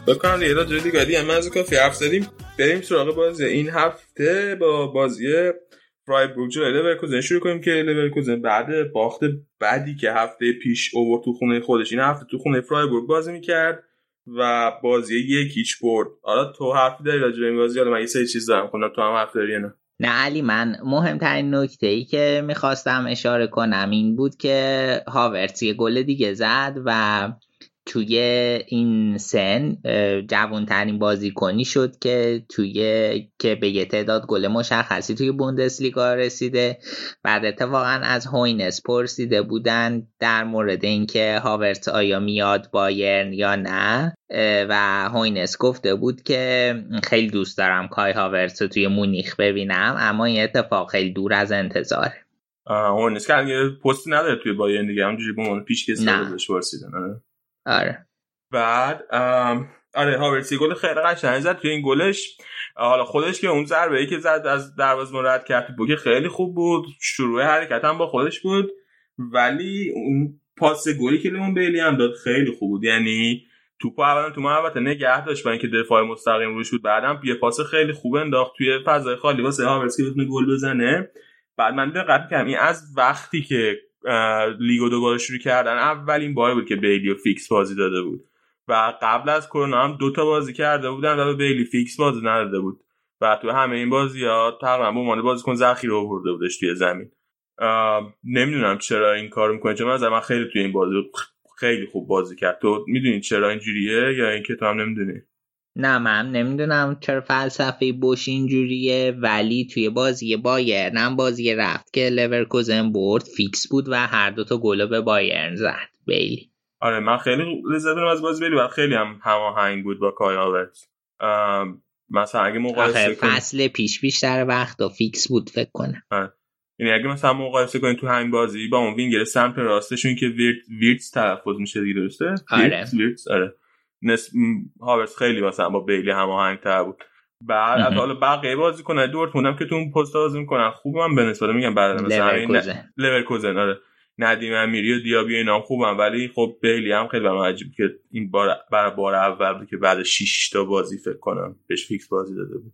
بکنم دیگه راجع دیگه. دیگه من از کافی حرف زدیم. بریم سراغ بازی. این هفته با بازی فرایبورگ جلوی لورکوزن شروع کنیم که لورکوزن بعد باخت بدی که هفته پیش آورد تو خونه خودش. این هفته تو خونه فرایبورگ بازی می‌کرد و بازی یک هیچ برد. حالا تو حرفی داری راجع این بازی؟ حالا من یه چیز دارم. کنم تو هم حرف داری نه؟ نه علی من مهمترین نکته ای که می‌خواستم اشاره کنم این بود که هاورتس یه گل دیگه زد و توی این سن جوانترین بازیکنی شد که توی که به یه تعداد گل مشخصی توی بوندسلیگا رسیده. بعد اتفاقا از هوینس پرسیده بودن در مورد اینکه هاورتس آیا میاد بایرن یا نه. و هوینس گفته بود که خیلی دوست دارم کای هاورتس رو توی مونیخ ببینم اما این اتفاق خیلی دور از انتظاره. هوینس که پستی نداره توی بایرن دیگه همونجوری به عنوان پیش کسی بهش آره. بعد آره هاورتسی گل خیلی قشنگ زد توی این گلش. حالا خودش که اون ضربه ای که زد از دروازه رد کرد بوگه خیلی خوب بود. شروع حرکت هم با خودش بود. ولی اون پاس گلی که لیون بیلی هم داد خیلی خوب بود. یعنی توپو اولا تو محوطه نگه داشت برای اینکه دفاع مستقیم روش بود. بعدم یه پاس خیلی خوب انداخت توی فضای خالی واسه هاورتس که بتونه گل بزنه. بعد من دقت کردم این از وقتی که لیگو دوباره شروع کردن. اولین بار بود که بیلی و فیکس بازی داده بود. و قبل از کرونا هم دوتا بازی کرده بودن و بیلی فیکس بازی نداده بود. و تو همه این بازی ها تقریبا به عنوان بازیکن ذخیره آورده بودش توی زمین. نمی‌دونم چرا این کارو می‌کنه. چون من من خیلی توی این بازی خیلی خوب بازی کرد. تو می‌دونی چرا اینجوریه یا اینکه تو هم نمی‌دونی؟ نه من نمی‌دونم چرا فلسفه بوش اینجوریه ولی توی بازی بایرن بازی رفت که لورکوزن برد فیکس بود و هر دوتا گلو به بایرن زد. بیلی آره من خیلی لذت از بازی بیلی و خیلی هم هماهنگ بود با کای هاورتس مثلا اگه مقایسه فصل پیش بیشتر وقت و فیکس بود فکر کنم. آره. یعنی اگه مثلا مقایسه کنید تو همین بازی با اون وینگر سمت راستشون که ویرت ویرتس تلفظ میشه دیگه درسته؟ آره. ویرتس آره. نس... هاورتس خیلی مثلا با بیلی هماهنگ تر بود. بعد از حالا بقیه بازیکنا. دورتموند هم که تو اون پست بازی می‌کنن. خوبم به نسبت میگم بعد مثلا لورکوزن آره. ندیم امیری و دیابی اینا خوبم ولی خب بیلی هم خیلی برام عجیب که این بار برای بار اول بود که بعد 6 تا بازی فکر کنم بهش فیکس بازی داده بود.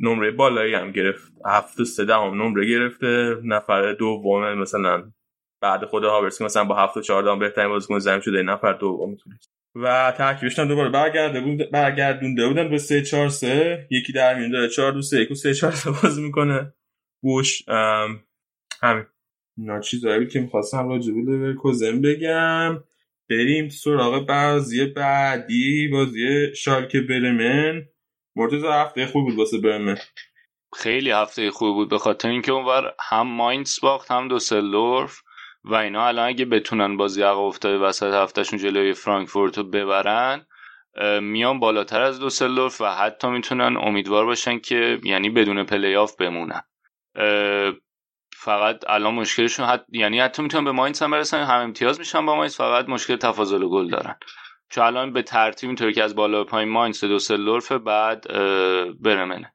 نمره بالایی هم گرفت. هفت سه دهم نمره گرفته. نفر دوم مثلا بعد خود هاورتس مثلا با هفت و چهار دهم بهترین بازیکن زمین شده نفر دوم می‌تونست. و ترکیبش هم دوباره برگرده بود برگردونده بودن به 3 4 3 یکی در میون داره 4 2 3 1 3 4 3 بازی می‌کنه. بوش همین. اینا چیزایی که می‌خواستم راجع به لورکوزن بگم. بریم سراغ بازی بعدی بازی شالکه برمن. مرتضی هفته خوب بود واسه برمن. خیلی هفته خوب بود به خاطر اینکه اونور هم ماینز باخت هم دوسلدورف. و اینا الان اگه بتونن بازی عقب افتاده وسط هفتهشون جلوی فرانکفورت رو ببرن میان بالاتر از دوسلدورف و حتی می‌تونن امیدوار باشن که یعنی بدون پلی آف بمونن فقط الان مشکلشون حت... یعنی حتی می‌تونن به ماینز هم برسن هم امتیاز میشن با ماینز فقط مشکل تفاضل گل دارن. چون الان به ترتیب اینطوری که از بالا به پایین ماینز دوسلدورف بعد برمنه.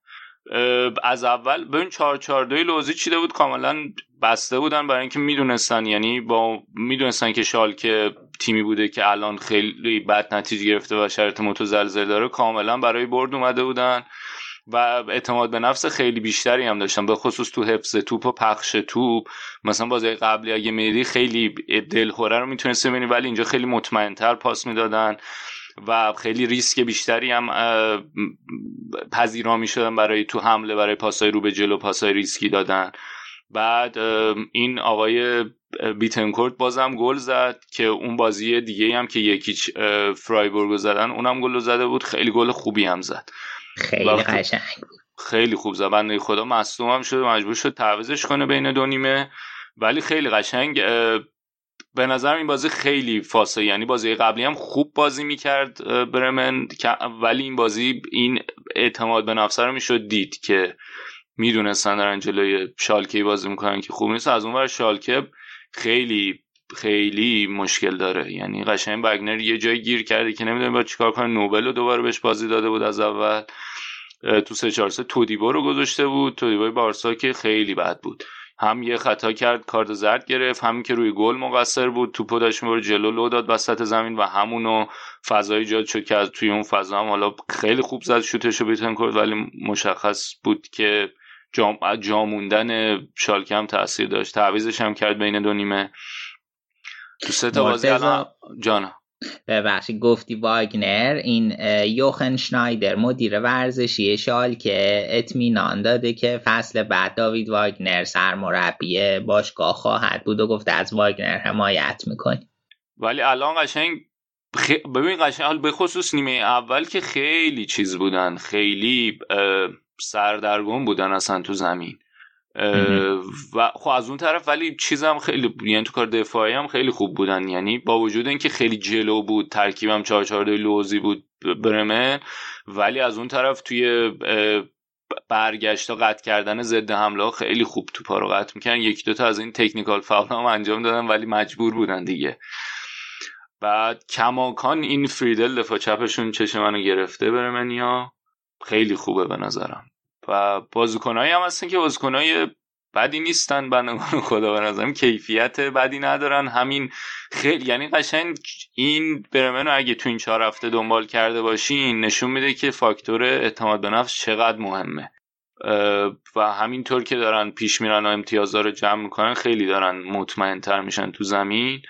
از اول ببین 4 4 2 لوزی چیده بود؟ کاملا بسته بودن برای اینکه می‌دونستن. یعنی با می‌دونستن که شالکه تیمی بوده که الان خیلی بد نتیجه گرفته و شرط متزلزل داره. کاملا برای برد اومده بودن و اعتماد به نفس خیلی بیشتری هم داشتن. به خصوص تو حفظ توپ و پخش توپ. مثلا بازی قبلی اگه می‌دیدی خیلی دلهره رو می‌تونستی ببینی ولی اینجا خیلی مطمئنتر پاس می‌دادن. و خیلی ریسک بیشتری هم پذیرا می شدن برای تو حمله برای پاسای رو به جلو پاسای ریسکی دادن. بعد این آقای بیتنکورت بازم گل زد که اون بازی دیگه هم که یکیچ فرایبورگ زدن اونم گل زده بود. خیلی گل خوبی هم زد. خیلی قشنگ. خیلی خوب زد. بنده خدا مصدوم هم شد مجبور شد تعویزش کنه بین دو نیمه. ولی خیلی قشنگ به نظر این بازی خیلی فاصله یعنی بازی قبلی هم خوب بازی می‌کرد برمن ولی این بازی این اعتماد به نفسه رو می‌شد دید که می‌دونستن دارن جلوی شالکه بازی می‌کنن که خوب نیست. از اون شالکه خیلی خیلی مشکل داره. یعنی قشنگ بگنر یه جای گیر کرده که نمی‌دونه با چیکار کنه. نوبل رو دوباره بهش بازی داده بود از اول. تو سه چهار سه تودیبو رو گذاشته بود. تودیبوی بارسا که خیلی بد بود. هم یه خطا کرد کارت زرد گرفت همین که روی گل مقصر بود توپو داشت می‌بره جلو لو داد وسط زمین و همونو فضای ایجاد شد که از توی اون فضا هم حالا خیلی خوب زد شوتشو بیتن کرد ولی مشخص بود که جام جاموندن شالکه هم تاثیر داشت. تعویزش هم کرد بین دو نیمه. تو سه تا بازی الان جانا. ببخشید گفتی واگنر این یوخن شنایدر مدیر ورزشی شال که اطمینان داده که فصل بعد داوید واگنر سرمربی باشگاه خواهد بود و گفته از واگنر حمایت می‌کنی. ولی الان قشنگ خ... ببین قشنگ به خصوص نیمه اول که خیلی چیز بودن خیلی سردرگم بودن اصلا تو زمین. و خب از اون طرف ولی چیزم خیلی یعنی تو کار دفاعی هم خیلی خوب بودن. یعنی با وجود اینکه خیلی جلو بود ترکیبم 4 4 لوزی بود برمن ولی از اون طرف توی برگشت قطع کردن ضد حمله خیلی خوب تو رو قطع می‌کنن یک دوتا از این تکنیکال فاول هم انجام دادن ولی مجبور بودن دیگه. بعد کماکان این فریدل دفاع چپشون چشم منو گرفته برمنیا. خیلی خوبه به نظرم. و بازیکنایی هم هستن که بازیکنای بدی نیستن بندگان خدا به نظرم کیفیت بدی ندارن. همین خیلی یعنی قشنگ این برمن اگه تو این چهار هفته دنبال کرده باشین نشون میده که فاکتور اعتماد به نفس چقدر مهمه. و همینطور که دارن پیش میرن و امتیازها رو جمع می‌کنن خیلی دارن مطمئن تر میشن تو زمین.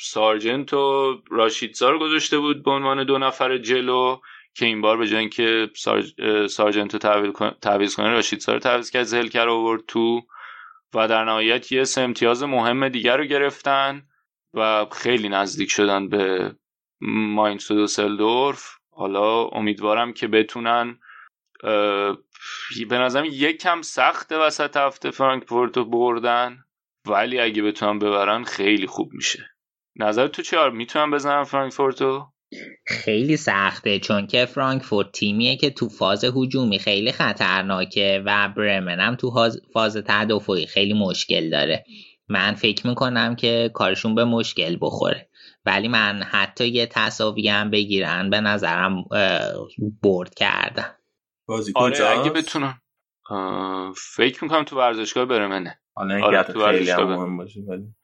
سارجنت و راشیدزا رو گذاشته بود به عنوان دو نفر جلو. که این بار به جای اینکه سارج... سارجنتو تعویض کنه راشید رو تعویض کرد زلکر آورد تو و در نهایت یه سه امتیاز مهم دیگر رو گرفتن و خیلی نزدیک شدن به ماینس و سلدورف حالا امیدوارم که بتونن به نظرم یک کم سخت وسط هفته فرانکفورت رو بردن ولی اگه بتونن ببرن خیلی خوب میشه. نظر تو چیار می‌تونن بزنن فرانکفورتو خیلی سخته چون که فرانکفورت تیمیه که تو فاز هجومی خیلی خطرناکه و برمن هم تو فاز تدافعی خیلی مشکل داره. من فکر می‌کنم که کارشون به مشکل بخوره. ولی من حتی یه تصاوی هم بگیرن به نظرم برد کردم آره اگه بتونن. فکر می‌کنم تو ورزشگاه برمنه. آره تو ورزشگاه مهم باشه ولی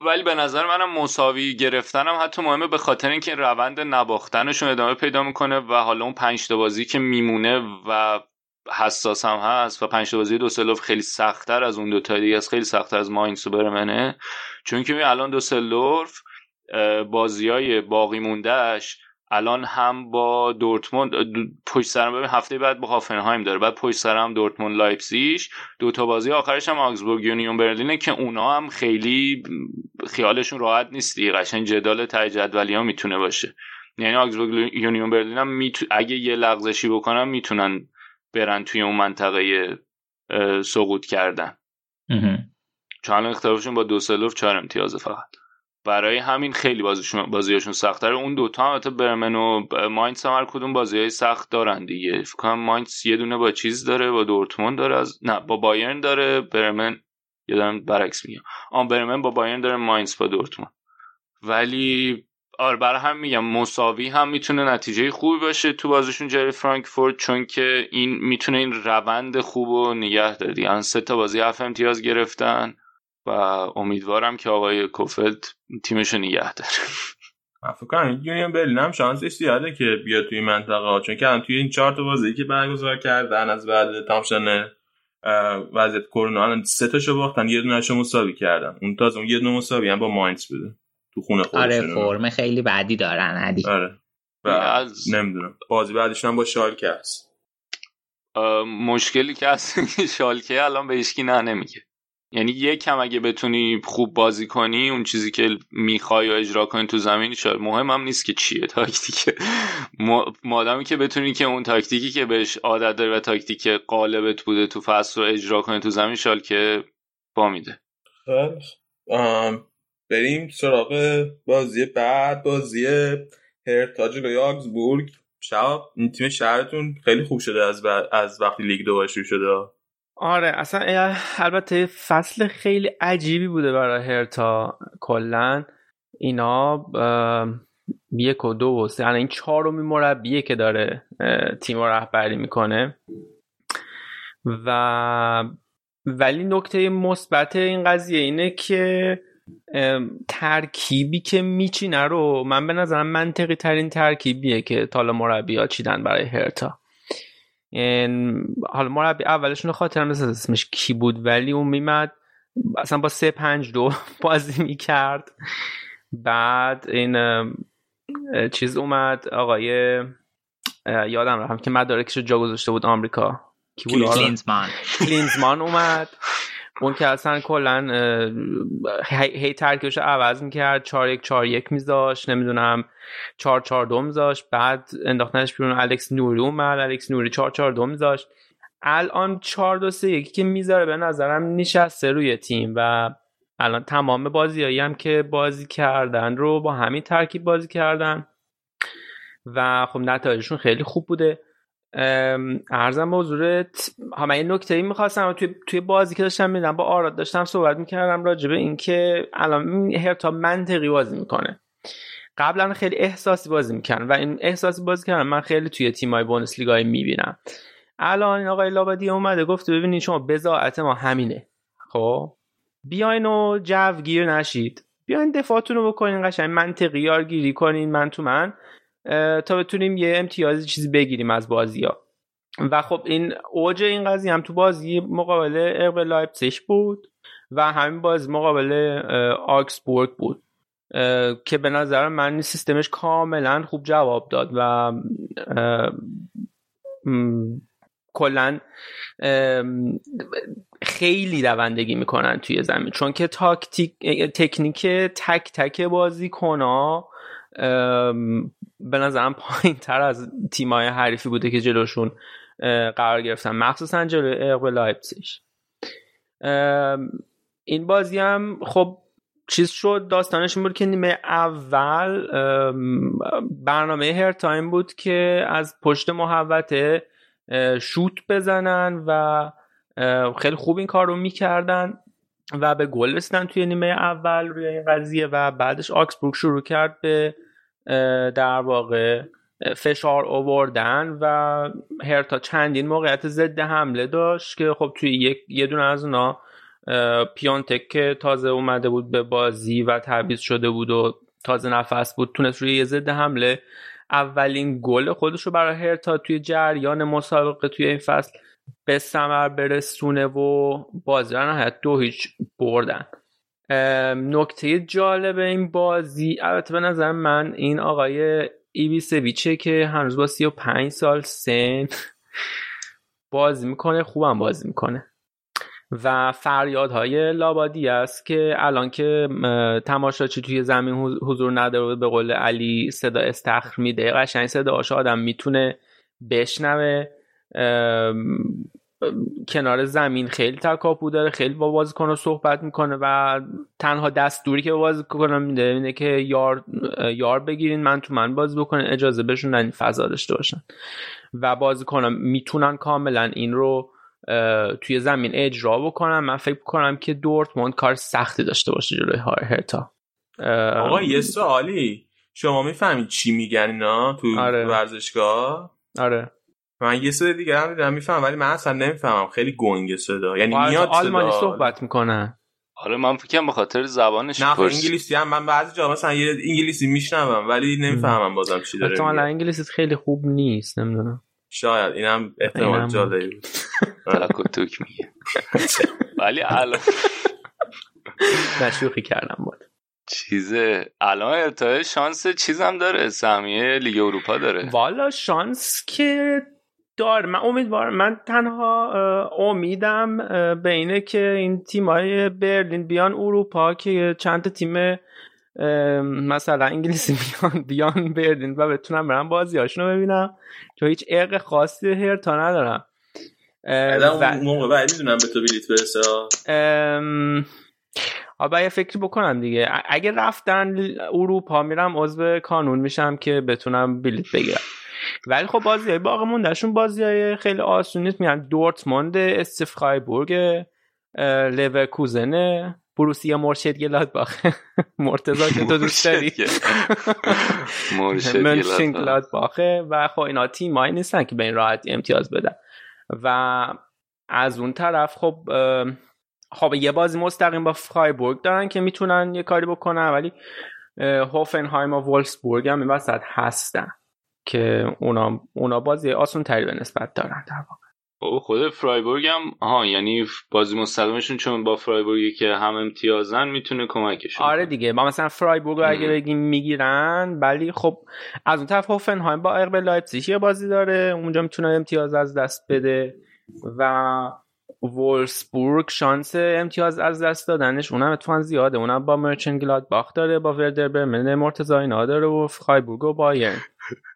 به نظر منم مساوی گرفتنم حتی مهمه به خاطر اینکه روند نباختنشون ادامه پیدا می‌کنه و حالا اون پنج تا بازی که میمونه و حساس هم هست و پنج تا بازی دوسلوف خیلی سختتر از اون دو تا دیگه خیلی سختتر از ماینس و برمنه چون که الان دوسلوف بازی های باقی موندهش الان هم با دورتموند پشت سرم ببین هفته بعد با هافنهایم داره بعد پشت سرم دورتموند لایپزیش دو تا بازی آخرش هم آگزبورگ یونیون برلینه که اونا هم خیلی خیالشون راحت نیست دیگه قشنگ جدال ته جدولی ها می‌تونه باشه. یعنی آگزبورگ یونیون برلین هم. اگه یه لغزشی بکنن می‌تونن برن توی اون منطقه سقوط کردن. چون اختلافشون با دوسلدورف چهار امتیازه فقط. برای همین خیلی بازیشون بازیشون سخت‌تره اون دوتا هم البته برمن و ماینس هم هر کدوم بازیهای سخت دارن دیگه. فکر کنم ماینس یه دونه با چیز داره با دورتموند داره از نه با بایرن داره برمن یادم برعکس میگم. آن برمن با بایرن داره ماینس با دورتموند. ولی آره برای هم میگم مساوی هم می‌تونه نتیجه خوبی باشه تو بازیشون جلوی فرانکفورت چون که این می‌تونه این روند خوب و نگه داره یعنی سه تا بازی هفت امتیاز گرفتن. و امیدوارم که آقای کوفلد تیمشو نگه داره. من فکر کنم یونیون برلین هم شانسش زیاده که بیاد توی منطقه چون که توی این چهار تا بازی که برگزار کردن از بعد تامشن وضعیت کرونا الان سه تاشو باختن یه دونهشو مساوی کردن. اون تازه اون یه دونه مساوی هم با ماینز بوده. تو خونه خودشون. آره فرم خیلی بعدی دارن عدی آره. و از... نمی‌دونم. بازی بعدشون هم با شالکه هست. مشکلی که هست شالکه الان به هیچکی نه نمیگه. یعنی یک کم اگه بتونی خوب بازی کنی اون چیزی که می‌خوای و اجرا کنی تو زمین شاید مهم هم نیست که چیه تاکتیک. مادامی که بتونی که اون تاکتیکی که بهش عادت داری و تاکتیک قالبت بوده تو فصل رو اجرا کنی تو زمین شال که با میده. بریم سراغ بازی بعد بازی هرتاج و آگزبورگ شب این تیم شهرتون خیلی خوب شده از, از وقتی لیگ دو شروع شده. آره اصلا البته فصل خیلی عجیبی بوده برای هرتا کلا. اینا یک و دو و سه این چهارمی مربیه که داره تیم رهبری می‌کنه. و ولی نکته مثبت این قضیه اینه که ترکیبی که میچینه رو من به نظرم منطقی ترین ترکیبیه که تالا مربی ها چیدن برای هرتا. حالا مربی اولشون خاطرم نیست اسمش کی بود ولی اون میمد اصلا با سه پنج دو بازی می‌کرد. بعد این چیز اومد آقای یادم رفتم که مدارکش رو جا گذاشته بود آمریکا. کی بود؟ کلینزمان. کلینزمان اومد. اون که اصلا کلا هی ترکیبش عوض می‌کرد 4 1 4 1 میذاش نمی‌دونم 4 4 2 میذاش بعد انداختنش بیرون الکس نوری اومد الکس نوری 4 4 2 میذاشت. الان 4 2 3 1 که می‌ذاره به نظرم نشسته روی تیم و الان تمام بازیایی هم که بازی کردن رو با همین ترکیب بازی کردن و خب نتایجشون خیلی خوب بوده. ارزم به حضورت همه این نکته ای می‌خواستم توی, توی بازی که داشتم میدم با آراد داشتم صحبت می‌کردم راجبه اینکه الان هرتا منطقی بازی می‌کنه. قبلا خیلی احساسی بازی می‌کنن و این احساسی بازی کردن. من خیلی توی تیمای بونس لیگای می‌بینم. الان این آقای لابادی اومده گفته ببینید شما بزاعت ما همینه. خب؟ بیاین و جو گیر نشید. بیاین دفاعتون رو بکنین قشنگ. منطقی یارگیری کنین من تو من. تا بتونیم یه امتیازی چیزی بگیریم از بازی ها و خب این اوج این قضیه هم تو بازی مقابل ارب لایپسیش بود و همین بازی مقابل آگزبورگ بود. که به نظر من سیستمش کاملا خوب جواب داد و کلا خیلی دوندگی می‌کنن توی زمین. چون که تاکتیک تکنیک تک تک بازی کنا به نظرم پایین تر از تیمای حریفی بوده که جلوشون قرار گرفتن. مخصوصا جلوی ارب لایپسیش این بازی هم خب چیز شد داستانش این بود که نیمه اول برنامه هرتا این بود که از پشت محوطه شوت بزنن و خیلی خوب این کار رو می‌کردن و به گل رسیدن توی نیمه اول روی این قضیه و بعدش آکسبورگ شروع کرد به در واقع فشار آوردن و هرتا چندین موقعیت ضد حمله داشت که خب توی یک یه دونه از اونا پیانتک که تازه اومده بود به بازی و تعویض شده بود و تازه نفس بود تونست روی یه ضد حمله. اولین گل خودش رو برای هرتا توی جریان مسابقه توی این فصل به ثمر برسونه و بازی رو نهایت دو هیچ بردن. نکته جالب این بازی البته به نظر من این آقای ایوی سویچه که هنوز با 35 سال سن بازی می‌کنه خوبم بازی می‌کنه. و فریادهای لابادی است که الان که تماشاچی توی زمین حضور نداره به قول علی صدا استخر میده. قشنگ صداش آدم می‌تونه بشنوه. کنار زمین خیلی تکاپو داره خیلی با بازیکن صحبت می‌کنه و تنها دستوری که بازیکن میده اینه که یار یار بگیرین من تو من بازی بکنین اجازه بهشون این فضا داشته باشن. و بازیکنان می‌تونن کاملا این رو توی زمین اجرا بکنن. من فکر کنم که دورتموند کار سختی داشته باشه جلوی هرتا. آقا یه سوالی. شما می‌فهمید چی میگن اینا تو آره. ورزشگاه؟ آره. من یه صدا دیگه هم دیدم می‌فهمم ولی من اصلا نمی‌فهمم. خیلی گنگ صدا. یعنی آره میاد آلمانی صحبت می‌کنن آره من فکرم به خاطر زبانش نه انگلیسی هم من بعضی جا مثلا یه انگلیسی میشنوم ولی نمی‌فهمم بازم چی داره احتمالاً انگلیسی خیلی خوب نیست نمی‌دونم. شاید اینم احتمال جالبی بود. تلکوتوک میگه. ولی الان نشوخی کردم بود. چیزه. الان ارتای شانس چیزم داره. سهمیه لیگ اروپا داره. والا شانس که دار. من امیدوارم من تنها امیدم به اینه که این تیمای برلین بیان اروپا که چند تیم مثلا انگلیسی بیان بیان برلین و بتونم برم بازیاشون رو ببینم. چون هیچ عرق خاصی هرتا ندارم. و... موقع بعد می‌دونم به تو بلیت برسه. آبا یه فکری بکنم دیگه. اگه رفتن اروپا میرم عضو کانون میشم که بتونم بلیت بگیرم. ولی خب بازی های باقی موندهشون بازی های خیلی آسون نیست. میگن دورتموند استفخایبورگ لورکوزن بروسیا مرشد گلادباخ مرتضی که تو دوست داری. مرشد گلادباخه و خب اینا تیمایی نیستن که به این راحتی امتیاز بدن. و از اون طرف خب خب یه بازی مستقیم با فرایبورگ دارن که می‌تونن یه کاری بکنن ولی هوفنهایم و وولسبورگ هم این وسط هستن. که اونا, اونا بازی آسون تری به نسبت دارن در واقع. خود فرایبورگ هم ها یعنی بازی مستقیمشون چون با فرایبورگی که هم امتیازن می‌تونه کمکشون آره دیگه با مثلا فرایبورگ رو اگه بگیم می‌گیرن ولی خب از اون طرف هوفنهایم با ارب لایپزیگ یه بازی داره اونجا می‌تونه امتیاز از دست بده و وولسبورگ شانس امتیاز از دست دادنش اونم اتفاقا زیاده. اونم با مرچن باخت داره با وردر برمن مرتضی اینا داره و خایبورگ و بایرن.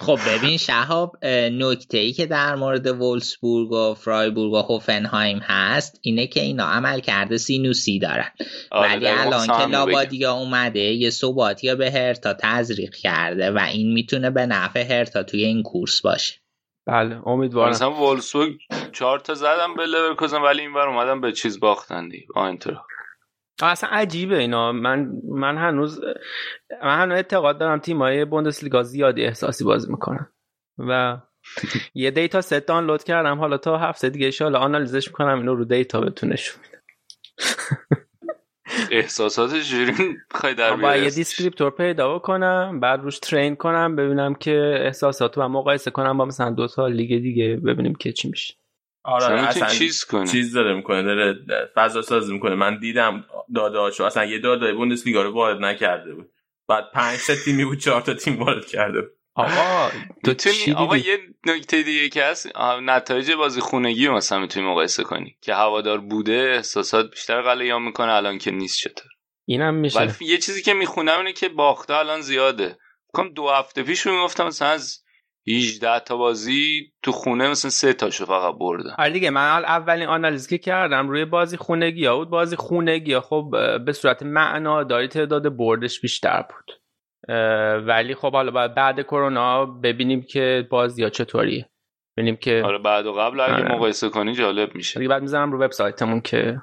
خب ببین شهاب نکته ای که در مورد وولسبورگ و فرایبورگ و هوفنهایم هست اینه که اینا عمل کرده سینوسی دارن. آره ولی الان که لابادیا اومده یه ثباتی به هرتا تزریق کرده و این می‌تونه به نفع هرتا توی این کورس باشه. بله امیدوارم. مثلا وولسبورگ چهار تا زدن به لورکوزن ولی این بار اومدن به چیز باختن دی آینتراخت اصلا عجیبه اینا. من من هنوز من هنوز اعتقاد دارم تیمای بوندسلیگا زیادی احساسی بازی می‌کنن. و یه data set دانلود کردم حالا تا هفته دیگه ان آنالیزش می‌کنم اینو رو data بتونش احساسات جوری بخوای در باید یه دیسکریپتور پیدا کنم بعد روش ترین کنم ببینم که احساسات و مقایسه کنم با مثلا دو تا لیگ دیگه ببینیم که چی میشه. آره اصلا چیز کنه چیز داره می‌کنه داره فضا سازی می‌کنه. من دیدم داداشو اصلا یه دادای بوندسلیگا رو وارد نکرده بود. بعد پنج تا تیمی بود چهار تا تیم وارد کرده بود. آقا تو چی آقا یه نکته دیگه که هست. نتایج بازی خونگی مثلا می‌تونی مقایسه کنی. که هوادار بوده احساسات بیشتر غلیان می‌کنه الان که نیست چطور. اینم میشه. ولی یه چیزی که می‌خونم اینه که باخته الان زیاده. کم دو هفته پیش می‌گفتم مثلا از 18 تا بازی تو خونه مثلا سه تاشو فقط بردن. آره دیگه من اولین آنالیز که کردم روی بازی خونگی ها بود. بازی خونگی ها خب به صورت معنا داری تعداد بردش بیشتر بود. ولی خب حالا باید بعد کرونا ببینیم که بازی ها چطوریه. ببینیم که آره بعد و قبل اگه آره. مقایسه کنی جالب میشه. دیگه بعد می‌ذارم رو وبسایتمون که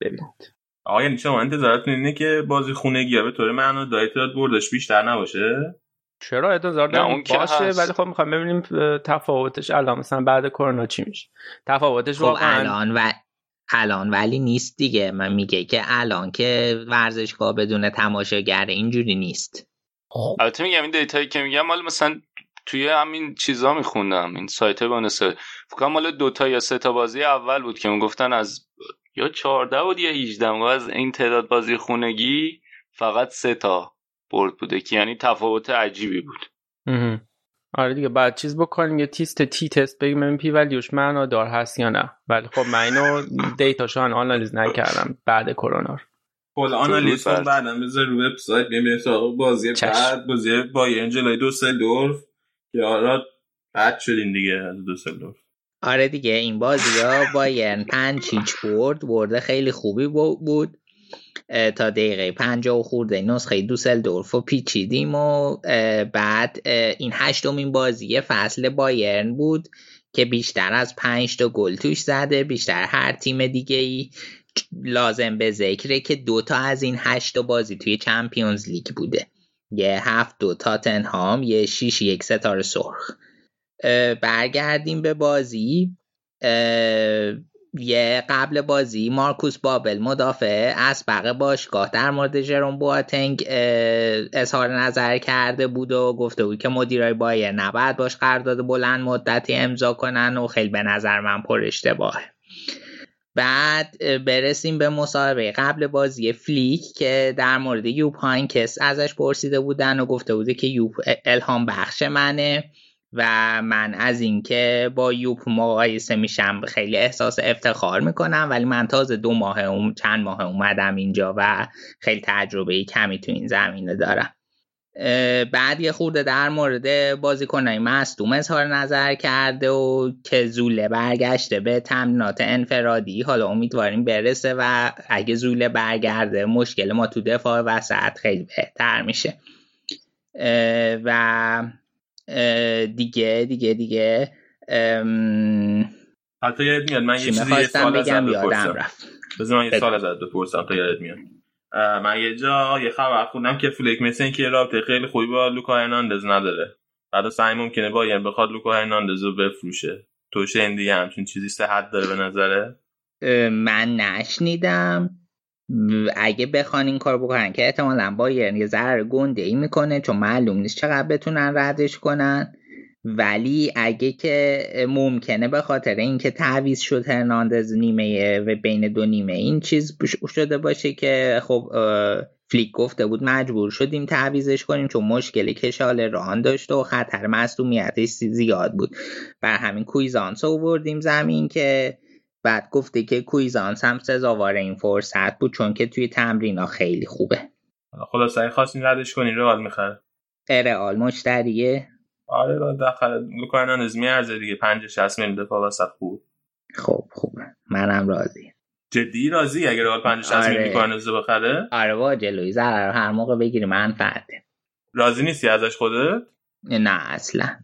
ببینید. آقا یعنی شما انتظارتون اینه که بازی خونگی ها به طور معنا داری تعداد بردش بیشتر نباشه؟ چرا انتظار دارم باشه؟ ولی خب می‌خوایم ببینیم تفاوتش الان مثلا بعد کرونا چی میشه؟ تفاوتش خب واقعا الان و الان ولی نیست دیگه. من میگه که الان که ورزشگاه بدون تماشاگر اینجوری نیست. خب. البته میگم این دیتایی که میگم مال مثلا توی همین چیزا میخوندم این سایت بانسه فکر مال دو تا یا سه تا بازی اول بود که می‌گفتن از یا 14 بود یا 18 از این تعداد بازی خونگی فقط سه تا. برد بوده که یعنی تفاوت عجیبی بود. آره دیگه بعد چیز بکنیم یه test t-test بگیریم این p-value ش معنا دار هست یا نه. ولی خب من اینو data شو آنالیز نکردم بعد کرونا کل آنالیز کن بعدا بذار رو وبسایت بیام سراغ بازی بعد بازی بایرن جلوی دوسلدورف که آره بد شدین دیگه از دوسلدورف آره دیگه این بازی ها بایرن پنج هیچ برد برده خیلی خوبی بود. تا دقیقه پنجاه و خورده. نسخه دوسلدورف و پیچیدیم و بعد این هشتمین بازی فصل بایرن بود که بیشتر از پنج تا گل توش زده بیشتر هر تیم دیگه ای. لازم به ذکره که دوتا از این هشت بازی توی چمپیونز لیگ بوده. یه هفت دو تاتنهام یه شیش یک ستاره سرخ. برگردیم به بازی. قبل بازی مارکوس بابل مدافع اسبق باشگاه در مورد جرون بواتنگ اظهار نظر کرده بود و گفته بود که مدیرای بایرن نباید باش قرارداد بلند مدتی امضا کنن و خیلی به نظر من پر اشتباهه. بعد برسیم به مصاحبه قبل بازی فلیک که در مورد یوب هاینکس ازش پرسیده بودن و گفته بوده که یوب الهام بخش منه. و من از اینکه با یوپ مقایسه میشم خیلی احساس افتخار می‌کنم ولی من تازه دو ماه اوم چند ماه اومدم اینجا و خیلی تجربه کمی تو این زمینه دارم. بعد یه خورده در مورد بازیکنهای مصدوم اظهار نظر کرده و که زوله برگشته به تمرینات انفرادی. حالا امیدواریم برسه و اگه زوله برگرده مشکل ما تو دفاع وسط خیلی بهتر میشه. و دیگه دیگه دیگه. حتی یاد میاد من یه چیزی یه سال یادم رفت. بذار من یه سال ازت بپرسم تا یادت میاد. من یه جا یه خبر خوندم که فلیک مثل که رابطه خیلی خوبی با لوکا هرناندز نداره. بعد سعی ممکنه باید بخواد لوکا هرناندز رو بفروشه. تو شنیدی همچین چیزی صحت داره به نظره؟ من نشنیدم. اگه بخوان این کار بکنن که احتمالا با یه ضرر گنده ای می‌کنه چون معلوم نیست چقدر بتونن ردش کنن. ولی اگه که ممکنه به خاطر اینکه تعویز شد هرناندز نیمه و بین دو نیمه این چیز شده باشه که خب فلیک گفته بود مجبور شدیم تعویزش کنیم چون مشکل کشال ران داشت و خطر مصدومیتش زیاد بود. بر همین کویزانس رو بردیم زمین که بعد گفته که کویزانس هم سزاوار این فرصت بود چون که توی تمرین خیلی خوبه. خلاص اگه خواستین ردش کنین رئال می‌خره. رئال مشتریه. آره داخل لوکاین از میارزه دیگه. 50 60 میلیون دفعه واسه خوب. خب خوبه. منم راضی. جدی راضی اگه رئال 50 60 میلیون کارنوزو بخره؟ آره با جلوی ضرر هر موقع بگیری منفعته. راضی نیستی ازش خودت؟ نه اصلا.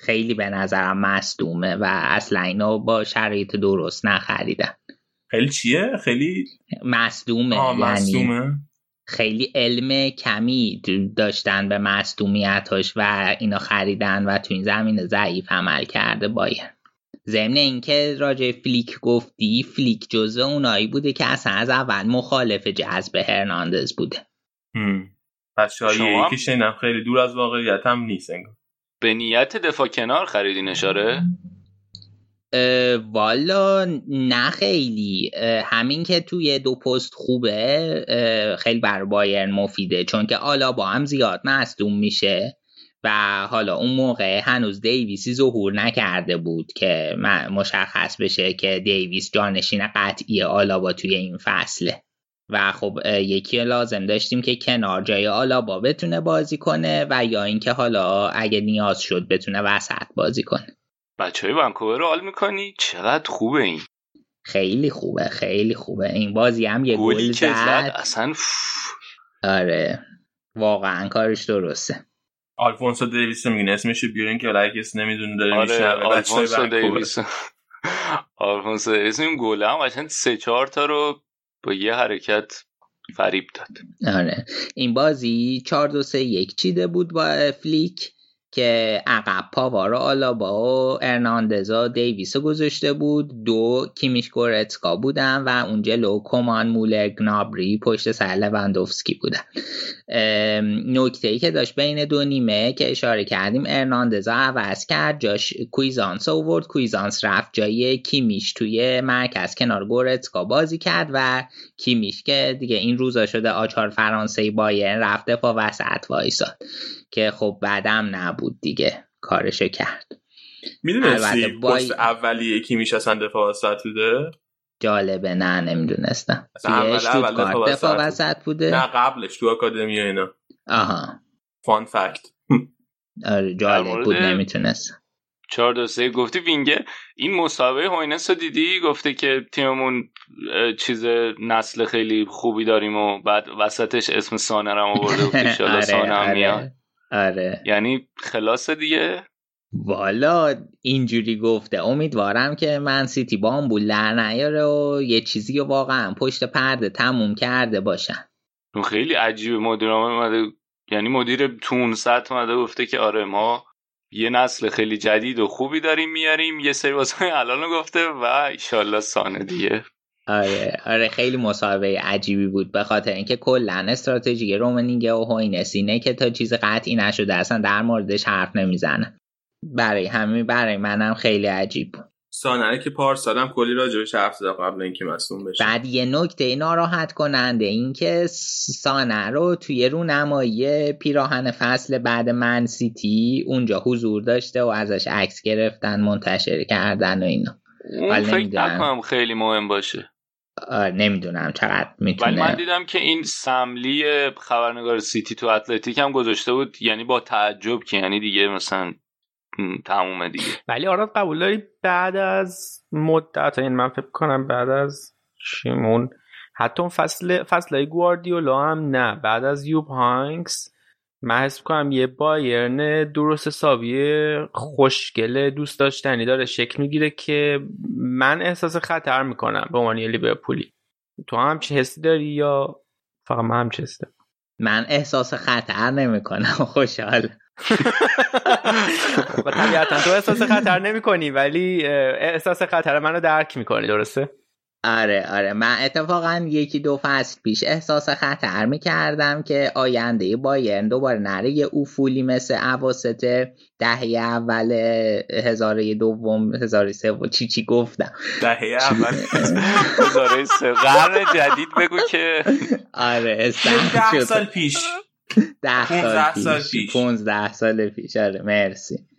خیلی به نظرم مصدومه و اصلا اینو با شرایط درست نخریدن. خیلی چیه؟ خیلی مصدومه یعنی مصدومه. خیلی علم کمی داشتن به مصدومیتاش و اینا خریدن و تو این زمین ضعیف عمل کرده باید ضمن اینکه راجع فلیک گفتی فلیک جزو اونایی بوده که اصلا از اول مخالف جذب هرناندز بوده. پس شما؟ یکی شنیدم خیلی دور از واقعیت هم نیست انگار. به نیت دفاع کنار خریدین اشاره؟ والا نه خیلی. همین که توی دو پست خوبه خیلی بر بایرن مفیده چون که آلا با هم زیاد مصدوم میشه و حالا اون موقع هنوز دیویسی ظهور نکرده بود که مشخص بشه که دیویس جانشین قطعی آلابا توی این فصله. و خب یکی لازم داشتیم که کنار جای آلابا بتونه بازی کنه و یا اینکه حالا اگه نیاز شد بتونه وسط بازی کنه. بچه های ونکوور رو حال می‌کنی؟ چقدر خوبه این. خیلی خوبه خیلی خوبه. این بازی هم یه گل زد. اصلا آره. واقعا کارش درسته. آلفونسو دیویس میگین اسمش بیارین که ولی کسی نمی‌دونه داره آره آلفونسو دیویس. آلفونسو دیویس این گله هم قشنگ سه چهار تا رو با یه حرکت فریب داد. آره. این بازی 4 2 3 1 چیده بود با فلیک. که عقب پاوارا آلابا و ارناندزا دیویس گذاشته بود. دو کیمیش گورتسکا بودن و اون جلو کمان مولر گنابری پشت سر لواندوفسکی بودن. نکته ای که داشت بین دو نیمه که اشاره کردیم ارناندزا عوض کرد جاش کویزانس آورد. کویزانس رفت جای کیمیش توی مرکز کنار گورتسکا بازی کرد و کیمیش که دیگه این روزا شده آچار فرانسه بایر رفت دفاع وسط وایساد. که خب بعدم نبود دیگه. کارشو کرد. می‌دونستی. پست اولی یکی میشه اصلا دفاع وسط بوده؟ جالبه نه نمی‌دونستم. توی دفاع وسط بوده؟ نه قبلش تو اکادمی اینا. آها. فان فکت. آره جالب بود نمی‌تونستم چهار دو سه گفتی وینگر این مسابقه هوینس رو دیدی؟ گفته که تیممون چیز نسل خیلی خوبی داریم و بعد وسطش اسم سانه رو آورده و آره، سانه هم میاد. آره. یعنی خلاص دیگه؟ والا اینجوری گفته. امیدوارم که من سیتی بامبول در نیاره و یه چیزی رو واقعا پشت پرده تموم کرده باشن خیلی عجیبه. مدیر اومده یعنی مدیر تون سطح اومده گفته که آره ما یه نسل خیلی جدید و خوبی داریم میاریم. یه سری واسه الان گفته و ایشالله سانه دیگه. آره آره خیلی مسابقه عجیبی بود. به خاطر اینکه کلا استراتژی رومنینگه و هوینسینه که تا چیز قطعی نشده اصلا در موردش حرف نمی‌زنه. برای همین برای منم خیلی عجیب بود. سانره که پارسال هم کلی راجبش حرف زد قبل اینکه مصدوم بشه. بعد یه نکته ناراحت کننده این که سانه رو توی رونمایی پیراهن فصل بعد من سیتی اونجا حضور داشته و ازش عکس گرفتن منتشر کردن و اینا. اون فکر نکنم خیلی مهم باشه. نمی‌دونم چقدر می‌تونه. ولی من دیدم که این سملی خبرنگار سیتی تو اتلتیک هم گذاشته بود یعنی با تعجب که یعنی دیگه مثلا تمومه دیگه. ولی آراد قبول داری بعد از مدت این من فکر کنم بعد از شیمون حتی اون فصل فصل گواردیولا هم نه بعد از یوب هانکس من حس کنم یه بایرن درست حسابی خوشگله دوست داشتنی داره. شکل می‌گیره که من احساس خطر می‌کنم به عنوان لیورپولی. تو هم چه حسی داری یا فقط من هم چه من احساس خطر نمی‌کنم. خوشحال. طبیعتا تو احساس خطر نمی کنی ولی احساس خطر منو درک می‌کنی درسته؟ آره آره. من اتفاقا یکی دو فصل پیش احساس خطر می‌کردم که آینده بایرن دوباره نره. یه اوفولی مثل عواسط دهه اول هزاره دوم هزاره سوم چی چی گفتم. دهه اول هزاره سه. قرن جدید بگو که. آره ده سال پیش. ده سال پیش. 15 سال پیش. آره مرسی.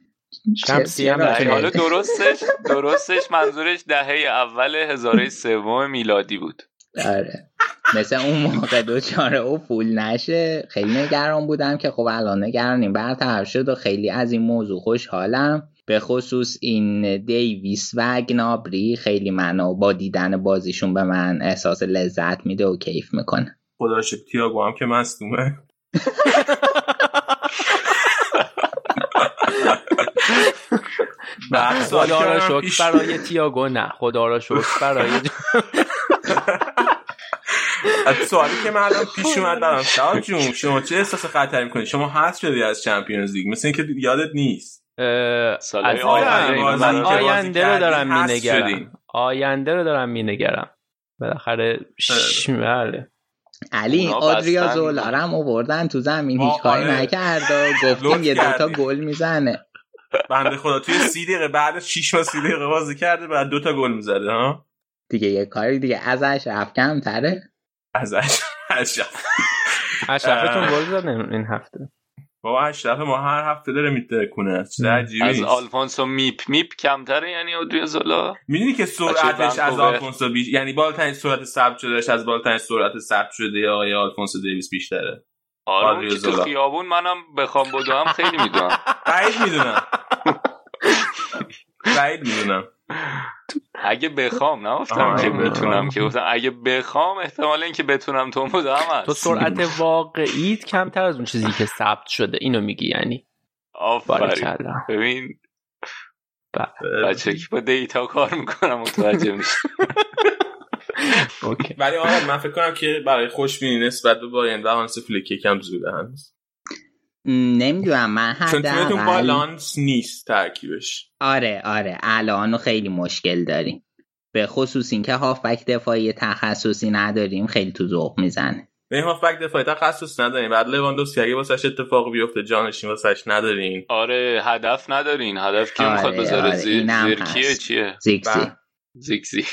شمسی هم چرا؟ می‌تونه. حالا درستش درستش منظورش دهه اول هزاره سوم میلادی بود. آره. مثل اون موقع دوچاره او فول نشه. خیلی نگران بودم که خب الان نگرانیم. برطرف شد و خیلی از این موضوع خوشحالم. به خصوص این دیویس و گنابری خیلی منو با دیدن بازیشون به من احساس لذت میده و کیف می‌کنه. خدا شکر تییاگو هم که مصدومه. که خدا را شکر. برای تیاگو نه خدا را شکر برای از سوالی که من الان پیش اومد برام شهاب جون شما چه احساس خطری می‌کنی؟ شما هست شدی از چمپیونز لیگ مثل اینکه یادت نیست. بازی آینده رو دارم مینگرم. آینده رو دارم مینگرم. بالاخره بله. علی آدریا. زولارم آوردن تو زمین. ما هیچ کاری آره. نکرد و گفتیم یه دوتا. گل می‌زنه. بنده خدا توی سی دقیقه بعد از 6 تا 30 دقیقه بازی کرده بعد دو تا گل می‌زده ها؟ دیگه یه کاری دیگه ازش رفت کمتره ازش عجب اشرفتون گل زد این هفته. بابا اشرف ما هر هفته داره میترکونه چیز عجیبی از آلفونسو میپ میپ کمتره یعنی اودریا زولا؟ می‌دونی که سرعتش از. آلفونسو بیش یعنی بالاترین سرعت ثبت شدهش از بالاترین سرعت ثبت شده آقای آلفونسو دیویس بیشتره. آره اون آدریا که تو زولا. خیابون منم بخوام بدوم خیلی می‌دونم. بعید می‌دونم. بعید می‌دونم. اگه بخوام نگفتم که آه. بتونم که گفتم اگه بخوام احتمال اینکه بتونم تو بدوم هست. تو سرعت واقعیت کمتر از اون چیزی که ثبت شده. اینو میگی یعنی؟ آفرین. ببین بله. بچه که با دیتا کار می‌کنم متوجه میشه ولی آره من فکر کنم که برای خوشبینی نسبت به باین و هانس فلیک یکم زوده هنوز. نمی‌دونم من چون تیمتون بالانس نیست ترکیبش. آره آره. الان خیلی مشکل داریم. به خصوص اینکه هافبک دفاعی تخصصی نداریم خیلی تو ذوق می‌زنه. به این هافبک دفاعی تخصص ندارین بعد لواندوفسکی اگه واسش اتفاق بیفته جانشین واسش ندارین. آره هدف ندارین. هدف کی آره، می‌خواد بذاره؟ آره، زیر کیه. چیه؟ زیگزی بعد- زیگزی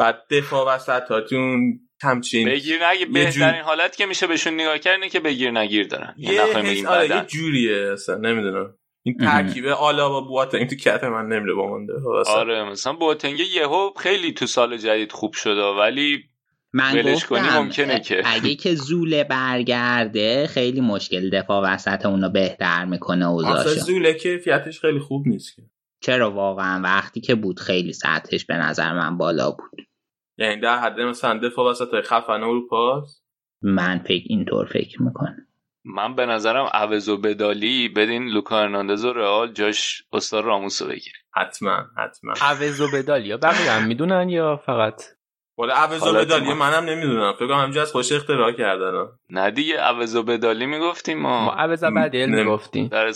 بعد دفاع وسطاتون همچین بگیر نگیر. بهترین جور- حالت که میشه بهشون نگاه کرد اینه که بگیر نگیر دارن. یه یه حس بگیم آره یه جوریه اصلا نمی‌دونم. این. ترکیبه آلا با بوات این تو کت من نمیره با مونده آره مثلا بوتنگه یهو خیلی تو سال جدید خوب شده ولی من ولش کنی گفتم ممکنه که. اگه که زوله برگرده خیلی مشکل دفاع وسط اونو بهتر می‌کنه اوضاعشو. زوله کیفیتش خیلی خوب نیست که. چرا واقعا وقتی که بود خیلی سطحش به نظر من بالا بود؟ یعنی در حد مثلا دفاع وسط های خفن اروپا من فکر اینطور فکر می‌کنم. من به نظرم عوض و بدالی بدین لوکا هرناندز و رئال جاش استاد راموس رو بگیره. حتما حتما. عوض و بدال یا بقیه هم می‌دونن یا فقط؟ ولی عوض و بدالی. منم نمی‌دونم. فکر کنم همینجا از خوش اختراع کردن. نه دیگه عوض و بدالی می‌گفتیم ما. ما عوض و بدل می‌گفتیم. در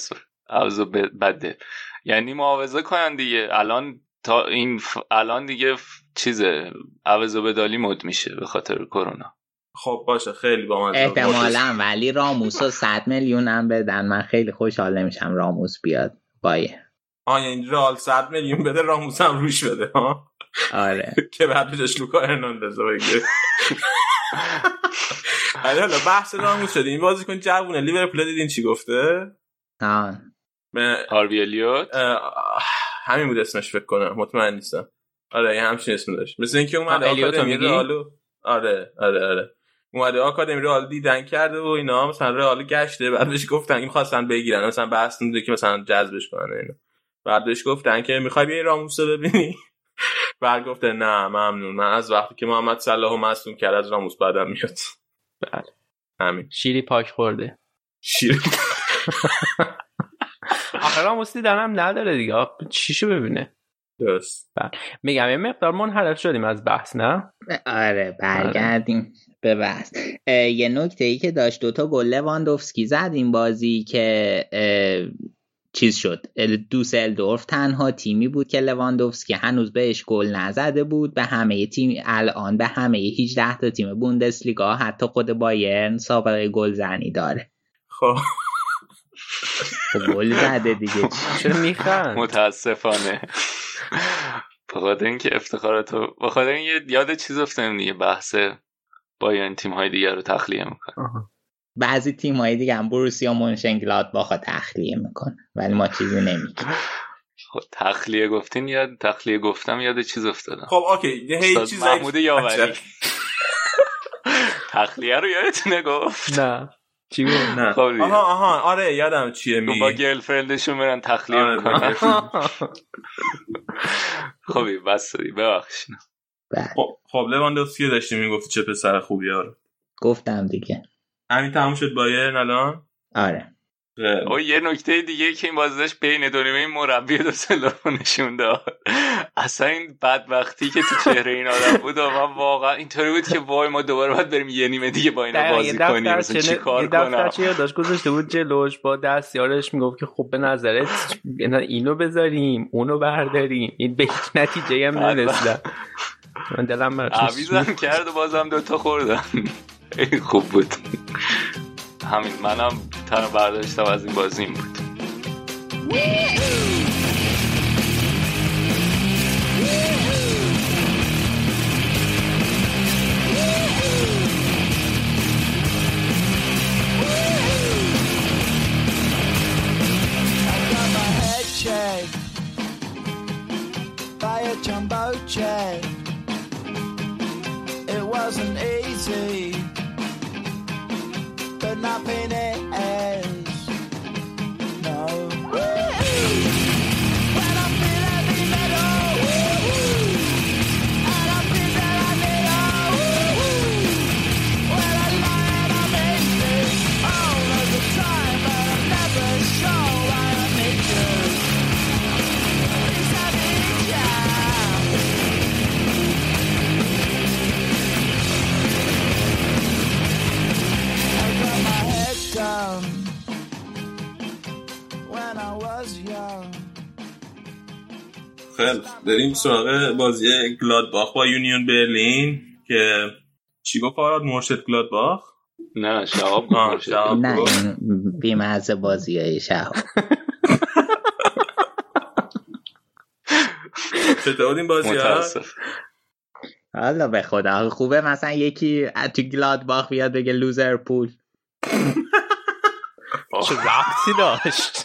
عوض و ب- بده یعنی معاوضه کنن دیگه. الان تا این ف... الان دیگه ف... چیزه عوض و بدالی مد میشه به خاطر کرونا. خب باشه خیلی با من احتمالا ولی راموس رو 100 میلیون هم بدن. من خیلی خوشحال نمیشم راموس بیاد. بایه. آه یعنی رئال 100 میلیون بده راموس هم روش بده ها؟ آره. که بعد بجاش لوکا هرناندز رو بگیره ولی حالا بحث راموس شده این بازیکن جوونه. لیورپول دیدین چی گفته؟ آه. هاروی الیوت؟ همین بود اسمش فکر کنم مطمئن نیستم. آره یه همچین اسم داشت. مثل اینکه الیوتو آکادمی؟ رئالو آره آره آره. اومده آکادمی رئال دیدن کرده و اینا مثلا رئال گشته بعد بهش گفتن این خواستن بگیرن. مثلا بحث میده که مثلا جذبش کنن اینا. بعد بهش گفتن که می‌خوای بیای راموس رو ببینی؟ بعد گفته نه ممنون. من از وقتی که محمد صلاح رو مصدوم کرد از راموس بعدم میاد. بله. همین. شیری پاک خورده. شیر آخه راموس دیدنم نداره دیگه. چیشو ببینه. درست. میگم یه مقدار منحرف شدیم از بحث نه؟ آره برگردیم به بحث. یه نکته ای که داشت دوتا گل لواندوفسکی زد این بازی که چیز شد. ال- دوسلدورف تنها تیمی بود که لواندوفسکی هنوز بهش گل نزده بود. به همه تیم الان به همه 18 تا تیم بوندسلیگا حتی خود بایرن سابقه گلزنی داره. خب. گل زده دیگه چرا میخند؟ متاسفانه. به خاطر اینکه افتخاراتو به خاطر اینکه یاد چیز افتادیم دیگه بحث بایرن تیم های دیگر رو تخلیه می‌کنه. بعضی تیم های دیگه هم بروسیا مونشنگلاد باخا تخلیه می‌کنه ولی ما چیزی نمیگیم. خب تخلیه گفتین یاد تخلیه گفتم یاد چیز افتادم. خب اوکی. هی چیز محمود یاوری. تخلیه رو یادتونه گفت؟ نه. چی بود؟ نه. خب. آها آها. آره یادم چیه با میگی. گرلفرندشون برن تخلیه آره، می‌کنن. با خبی بس ببخشید. بله. خب خب لواندوفسکی داشتی می‌گفتی چه پسر خوبی آره گفتم دیگه. همین تموم شد بایرن الان آره. او یه نکته دیگه که این بازی داشت بین دو نیمه این مربی دوسلدورف رو نشون داد اصلا این بدبختی که تو چهره این آدم بود و من واقعا اینطوری بود که وای ما دوباره باید بریم یه نیمه دیگه با اینا بازی یه کنیم. مثلا چی چه کار یه کنم؟ چه یادداشت گذاشته بود جلوش با دستیارش می‌گفت که خب به نظرت اینو بذاریم اونو برداریم. این به هیچ نتیجه هم. نرسیدم من دلم عویزم. کرد و بازم دوتا خوردم. خوب بود. همین. منم تا تنها برداشتم از این بازی این بود. Jumbo check It wasn't easy. my penny. خیلی خوب. بریم سراغ بازی گلادباخ با یونیون برلین که چی گفت آراد مرشد گلادباخ نه شهاب. نه. این بیمزه بازی های شهاب چطور بود این بازی ها حالا به خدا خوبه مثلا یکی تو گلادباخ بیاد بگه لوزرپول چه ربطی داشت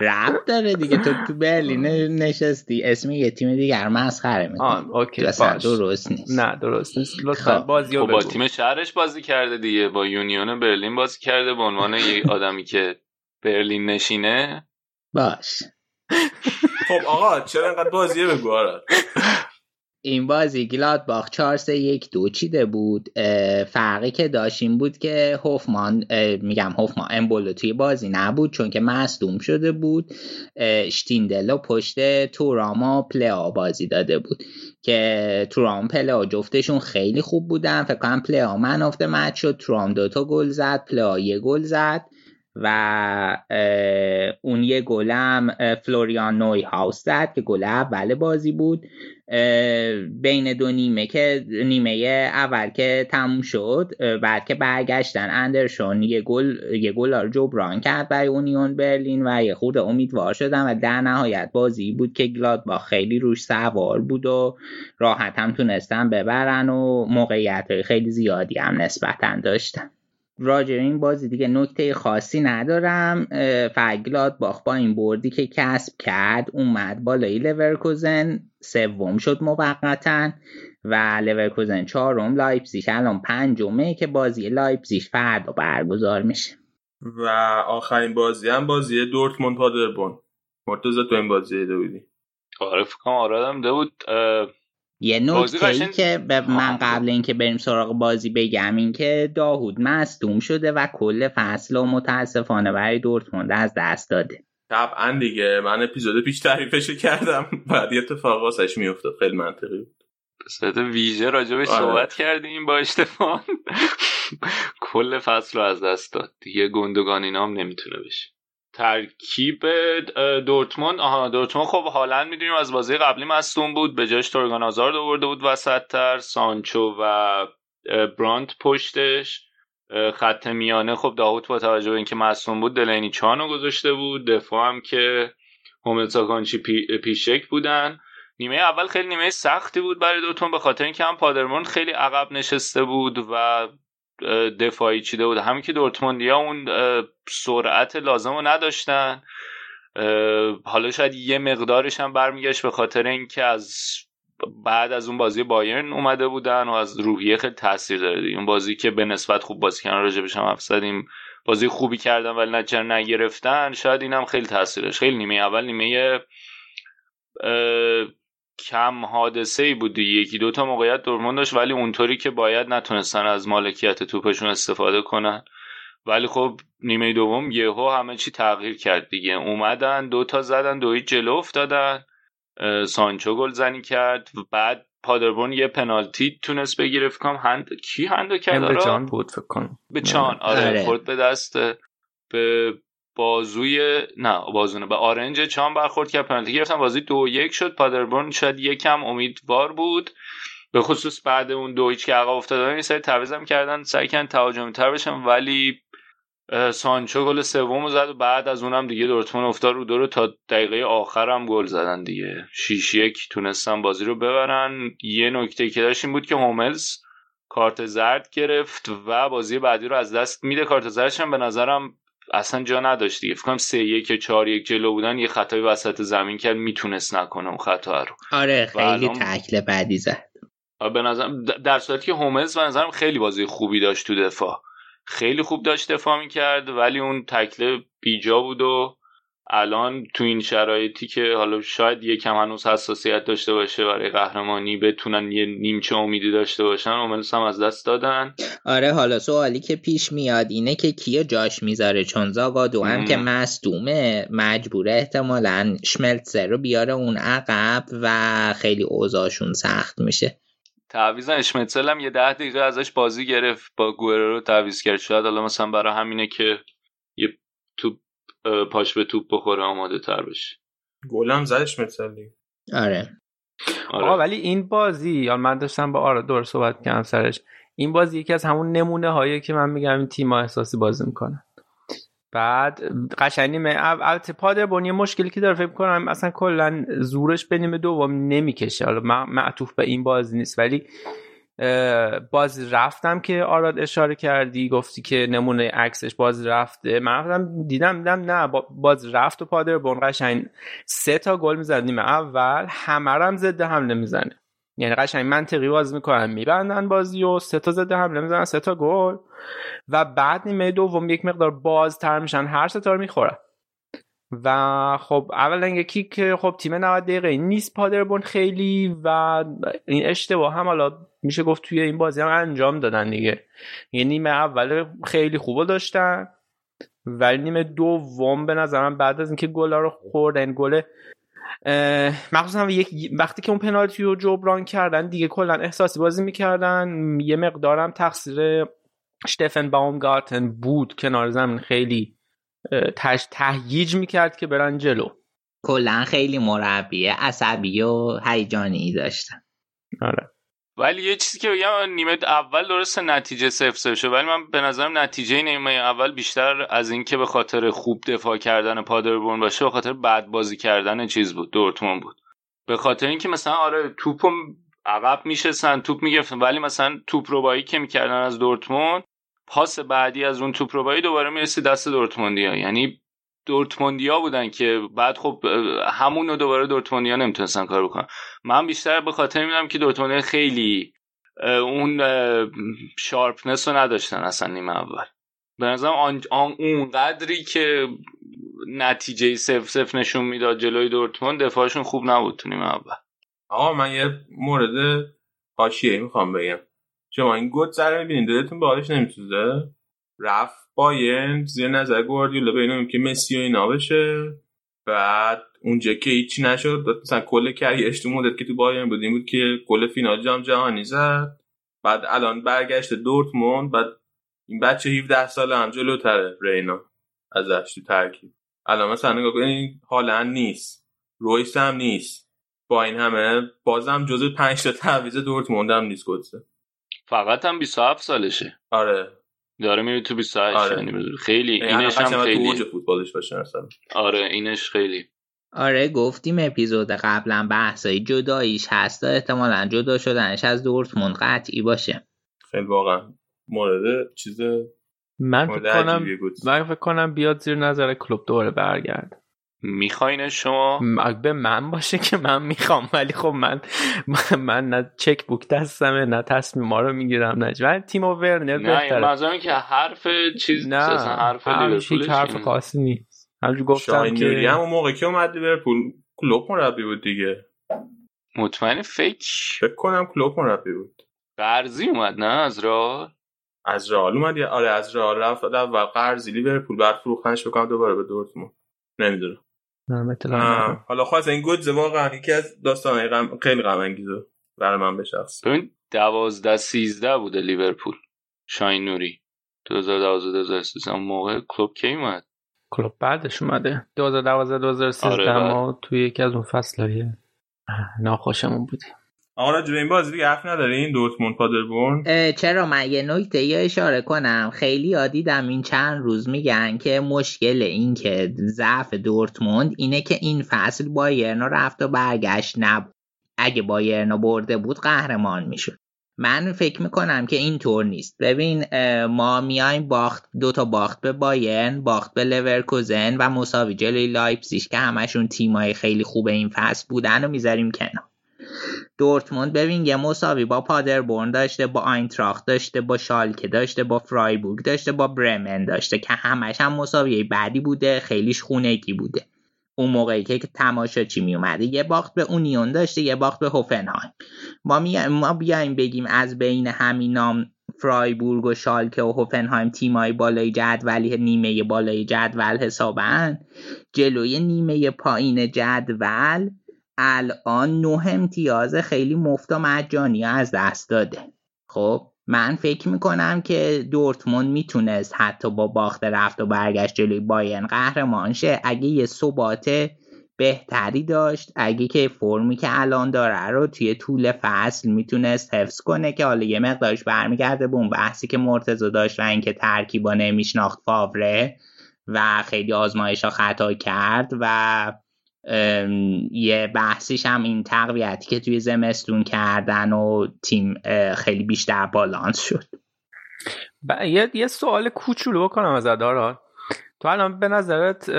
رب داره دیگه. تو تو برلین نشستی. اسم یه تیم دیگر مسخره می‌کنی. آه okay اصلا باش. درست نیست. نه درست نیست. لطفا خب. بازی خب با تیم شهرش بازی کرده دیگه. با یونیون برلین بازی کرده. به عنوان یه آدمی که برلین نشینه. باش. خب آقا چرا انقدر بازیه بگو آراد این بازی گلادباخ 4 3 1 2 چیده بود فرقی که داشت این بود که هوفمان میگم هوفمان امبولو توی بازی نبود چون که مصدوم شده بود. شتیندلو پشت تورام و پلیا بازی داده بود که تورام پلیا جفتشون خیلی خوب بودن. فکر کنم پلیا من افته مچ شد. تورام دوتا گل زد پلیا یه گل زد. و اون یه گلم فلوریان نوی هاوس زد که گل اول بازی بود. بین دو نیمه که نیمه اول که تموم شد بعد که برگشتن اندرشون یه گل یه گل رو جبران کرد برای اونیون برلین و یه خورده امیدوار شدن و در نهایت بازی بود که گلادباخ خیلی روش سوار بود و راحت هم تونستن ببرن و موقعیت خیلی زیادی هم نسبتا داشتن. راجع این بازی دیگه نکته خاصی ندارم. اه، فقط گلادباخ با این بردی که کسب کرد اومد بالای لورکوزن سوم شد موقتا و لورکوزن چهارم لایپزیگ الان پنجمه که بازی لایپزیگ فردا برگزار میشه. و آخرین بازی هم بازی دورتموند پادربورن مرتضی تو این بازی دیده بودی آره فکر کنم آرادم دیده بود. اه، یه نکته ای که به من. قبل اینکه بریم سراغ بازی بگم این که داهود مصدوم شده و کل فصل و متاسفانه برای دورتموند از دست داده. طبعا دیگه من اپیزود پیش تعریفش کردم. بعد یه اتفاق واسش میافتاد. خیلی منطقی بود. به صورت ویژه راجبش آره. صحبت کردیم با اشتفان. کل فصل رو از دست داد. دیگه گندگان اینا هم نمی‌تونه بشه. ترکیب دورتموند. آها دورتموند خب حالا می‌دونیم از بازی قبلی مصدوم بود به جاش تورگان آزارد آورده بود وسط تر سانچو و برانت پشتش. خط میانه خب داوود با توجه به اینکه مصدوم بود دلینی چانو گذاشته بود. دفاع هم که هوملساکانچی پی، پیشک بودن. نیمه اول خیلی نیمه سختی بود برای دوتون به خاطر اینکه هم پادرمون خیلی عقب نشسته بود و دفاعی چیده بود. همین که دورتموندیا اون سرعت لازم رو نداشتن حالا شاید یه مقدارش هم برمیگشت به خاطر اینکه از بعد از اون بازی بایرن اومده بودن و از روحیه خیلی تاثیر داره اون بازی که به نسبت خوب بازی کردن راجبش هم بازی خوبی کردن ولی نتیجه نگرفتن شاید اینم خیلی تاثیر داشت خیلی نیمه اول نیمه کم حادثه ای بود دیگه. یکی دوتا موقعیت دورتموند داشت ولی اونطوری که باید نتونستن از مالکیت توپشون استفاده کنن. ولی خب نیمه دوم یهو همه چی تغییر کرد دیگه. اومدن دوتا زدن دوی جلو افتادن. سانچو گل زنی کرد. و بعد پادربون یه پنالتی تونست بگیره فکر هند کی هندو کرد؟ آره؟ جان بود فکر کنم. به چان آره, آره. خورد به دست به بازوی نه بازونه. به آرنج چان برخورد کرد پنالتی گرفتن. بازی دو یک شد. پادربورن شاید یکم امیدوار بود. به خصوص بعد اون دو هیچ که عقب افتادن این سری تعویضم کردن. سعی کردن تهاجمی تر بشن ولی سانچو گل سوم زد و بعد از اونم دیگه دورتموند افتاد رو دور تا دقیقه آخر هم گل زدن دیگه. 6 یک تونستن بازی رو ببرن. یه نکته که داشت این بود که هوملز کارت زرد گرفت و بازی بعدی رو از دست میده. کارت زردش هم به نظرم اصلا جا نداشت دیگه. فکر کنم سه یک چهار یک جلو بودن یه خطای وسط زمین کرد می‌تونست نکنه اون خطا رو. آره خیلی الان- تکل بعدی زد. آره، به نظر در صورتی که هوملز به نظرم خیلی بازی خوبی داشت تو دفاع. خیلی خوب داشت دفاع می‌کرد ولی اون تکله بیجا بود و الان تو این شرایطی که حالا شاید یکم هنوز حساسیت داشته باشه برای قهرمانی بتونن یه نیمچه امیدی داشته باشن هوملز هم از دست دادن. آره حالا سوالی که پیش میاد اینه که کیو جاش می‌ذاره؟ چون زاگادو هم مم. که مصدومه مجبوره احتمالا شملتسر رو بیاره اون عقب و خیلی اوضاعشون سخت میشه. تعویض اشمتسل هم یه ده دقیقه ازش بازی گرفت با گوئرو رو تعویض کرد. شاید حالا مثلا برای همینه که یه اه، پاش به توپ بخوره آماده تر بشه. گلم زدش مثلی آره. آره. آقا ولی این بازی یا من داشتم با آرا دور صحبت کردم سرش. این بازی یکی از همون نمونه هایی که من میگم این تیم احساسی بازی می‌کنن. بعد قشنگ نیمه اول البته پادربون یه مشکلی که داره فکر کنم اصلا کلا زورش به نیمه دوم نمی‌کشه. حالا مع- معطوف به این بازی نیست. ولی باز رفتم که آراد اشاره کردی گفتی که نمونه عکسش باز رفته. من رفتم دیدم دیدم نه با- باز رفت و پادربون قشنگ سه تا گل می‌زد. نیمه اول همه هم ضد حمله می‌زنه. یعنی قشنگ منطقی بازی می‌کنن میبندن بازی و سه تا ضد حمله می‌زنن سه تا گل. و بعد نیمه دوم یک مقدار بازتر میشن هر سه تا رو می‌خورن. و خب اولا یکی که خب تیم 90 دقیقه نیست پادربون خیلی و این اشتباه هم حالا میشه گفت توی این بازی هم انجام دادن دیگه. یعنی نیمه اول خیلی خوب داشتن ولی نیمه دوم به نظرم بعد از اینکه گلا رو خوردن گل اه، مخصوصا وقتی که اون پنالتی رو جبران کردن دیگه کلا احساسی بازی می‌کردن. یه مقدارم تقصیر شتفن باومگارتن بود. کنار زمین خیلی تهییج می‌کرد که برن جلو. کلا خیلی مربی عصبی و هیجانی داشتن. آره. ولی یه چیزی که بگم نیمه اول درست نتیجه صفر صفر شد ولی من به نظرم نتیجه نیمه اول بیشتر از اینکه به خاطر خوب دفاع کردن پادربورن باشه به خاطر بد بازی کردن چیز بود دورتموند بود. به خاطر اینکه مثلا آره توپم عقب میشستن توپ می‌گرفتن ولی مثلا توپ روبایی که می‌کردن از دورتموند پاس بعدی از اون توپ روبایی دوباره می‌رسید دست دورتموندیا. یعنی دورتموندیا بودن که بعد خب همون رو دوباره دورتموندیا نمی‌تونستن کار بکنن. من بیشتر به خاطر میدم که دورتموند خیلی اون شارپنس رو نداشتن اصلا نیمه اول. به نظرم آن, آن اون قدری که نتیجه سف سف نشون می‌داد جلوی دورتموند دفاعشون خوب نبود تو نیمه اول. آقا من یه مورد حاشیه می‌خوام بگم. شما این سر می‌بینید دلتون به حالش نمیسوزه. رفت بایرن زیر نظر گواردیولا بینم که مسی و اینا بشه بعد اونجا که هیچی نشد مثلا کل کریرش تو مدت که تو بایرن بود این بود که گل فینال جام جهانی زد. بعد الان برگشت دورتموند بعد این بچه 17 ساله هم جلوتره رینا ازش تو ترکیب. الان مثلا نگاه کنید هالند نیست رویس هم نیست. با این همه بازم جزو 5 تا تعویض دورتموند هم نیست گلسه فقط هم 27 سالشه. آره. داره میره تو 28 آره. یعنی خیلی یعنی اینش هم تو خیلی اوج فوتبالش باشه مثلا. آره اینش خیلی. آره گفتیم اپیزود قبلا بحثای جداییش هست احتمالا جدا شدنش از دورتموند قطعی باشه. خیلی واقعا مورد چیز من فکر کنم. من فکر کنم بیاد زیر نظر کلوب دوباره برگرد می‌خواین شما؟ به من باشه که من می‌خوام ولی خب من من, من نه چک بوک دستمه نه تصمیم ما رو می‌گیرم نه ولی تیم ورنر نه این بهتره منظورم که حرف چیز نه حرف لیورپول حرف خاصی نیست. همجور گفتم که هم اون موقع که اومد لیورپول؟ کلوب مربی بود دیگه. مطمئن فکر فکر کنم کلوب مربی بود. قرضی اومد نه؟ از راه از رئال اومد آره از رئال رفت و قرضی لیورپول بعد فروختنش بکنم دوباره به دورتموند. نمی‌دونم. نه،. حالا خواست این گودز واقعا یکی از داستان غم خیلی غم انگیزه برای من به شخص. ببین دوازده سیزده بوده لیورپول. شاین نوری 2012 2013 اون موقع کلوب کی اومد؟ کلوب بعدش اومده. 2012 2013 آره،. ما توی یکی از اون فصلهای ناخوشمون بودیم. آقا راجع به این بازی دیگه حرف ندارین؟ دورتموند پادربورن چرا؟ من یه نکته ای رو اشاره کنم. خیلیا دیدم این چند روز میگن که مشکل این که ضعف دورتموند اینه که این فصل بایرن رفت و برگشت نبود. اگه بایرن برده بود قهرمان می‌شد. من فکر می‌کنم که اینطور نیست. ببین ما میایم باخت دو تا باخت به بایرن باخت به لورکوزن و مساوی جلوی لایپزیگ که همشون تیمای خیلی خوب این فصل بودن و می‌ذاریم کنار. دورتموند. ببین یه مساوی با پادربورن داشته با آینتراخت داشته با شالکه داشته با فرایبورگ داشته با برمن داشته که همش هم مساوی بعدی بوده خیلیش خونگی بوده. اون موقعی که تماشاچی می اومده یه باخت به اونیون داشته یه باخت به هوفنهایم. ما می... ما بیایم بگیم از بین همینام فرایبورگ و شالکه و هوفنهایم تیمای بالای جدولی نیمه بالای جدول حسابن؟ جلوی نیمه پایین جدول الان نه امتیاز خیلی مفت و مجانی از دست داده. خب من فکر می‌کنم که دورتموند می‌تونست حتی با باخت رفت و برگشت جلوی بایرن قهرمان شه. اگه یه ثبات بهتری داشت اگه که فرمی که الان داره رو توی طول فصل می‌تونست حفظ کنه که حالا یه مقدارش برمیگرده به اون بحثی که مرتضی داشت و اینکه ترکیبا نمیشناخت فاوره و خیلی آزمایش ها خطا کرد و یه بحثیش هم این تقویتی که توی زمستون کردن و تیم خیلی بیشتر بالانس شد. ب- یه, یه سوال کوچولو بکنم از دارا تو الان به نظرت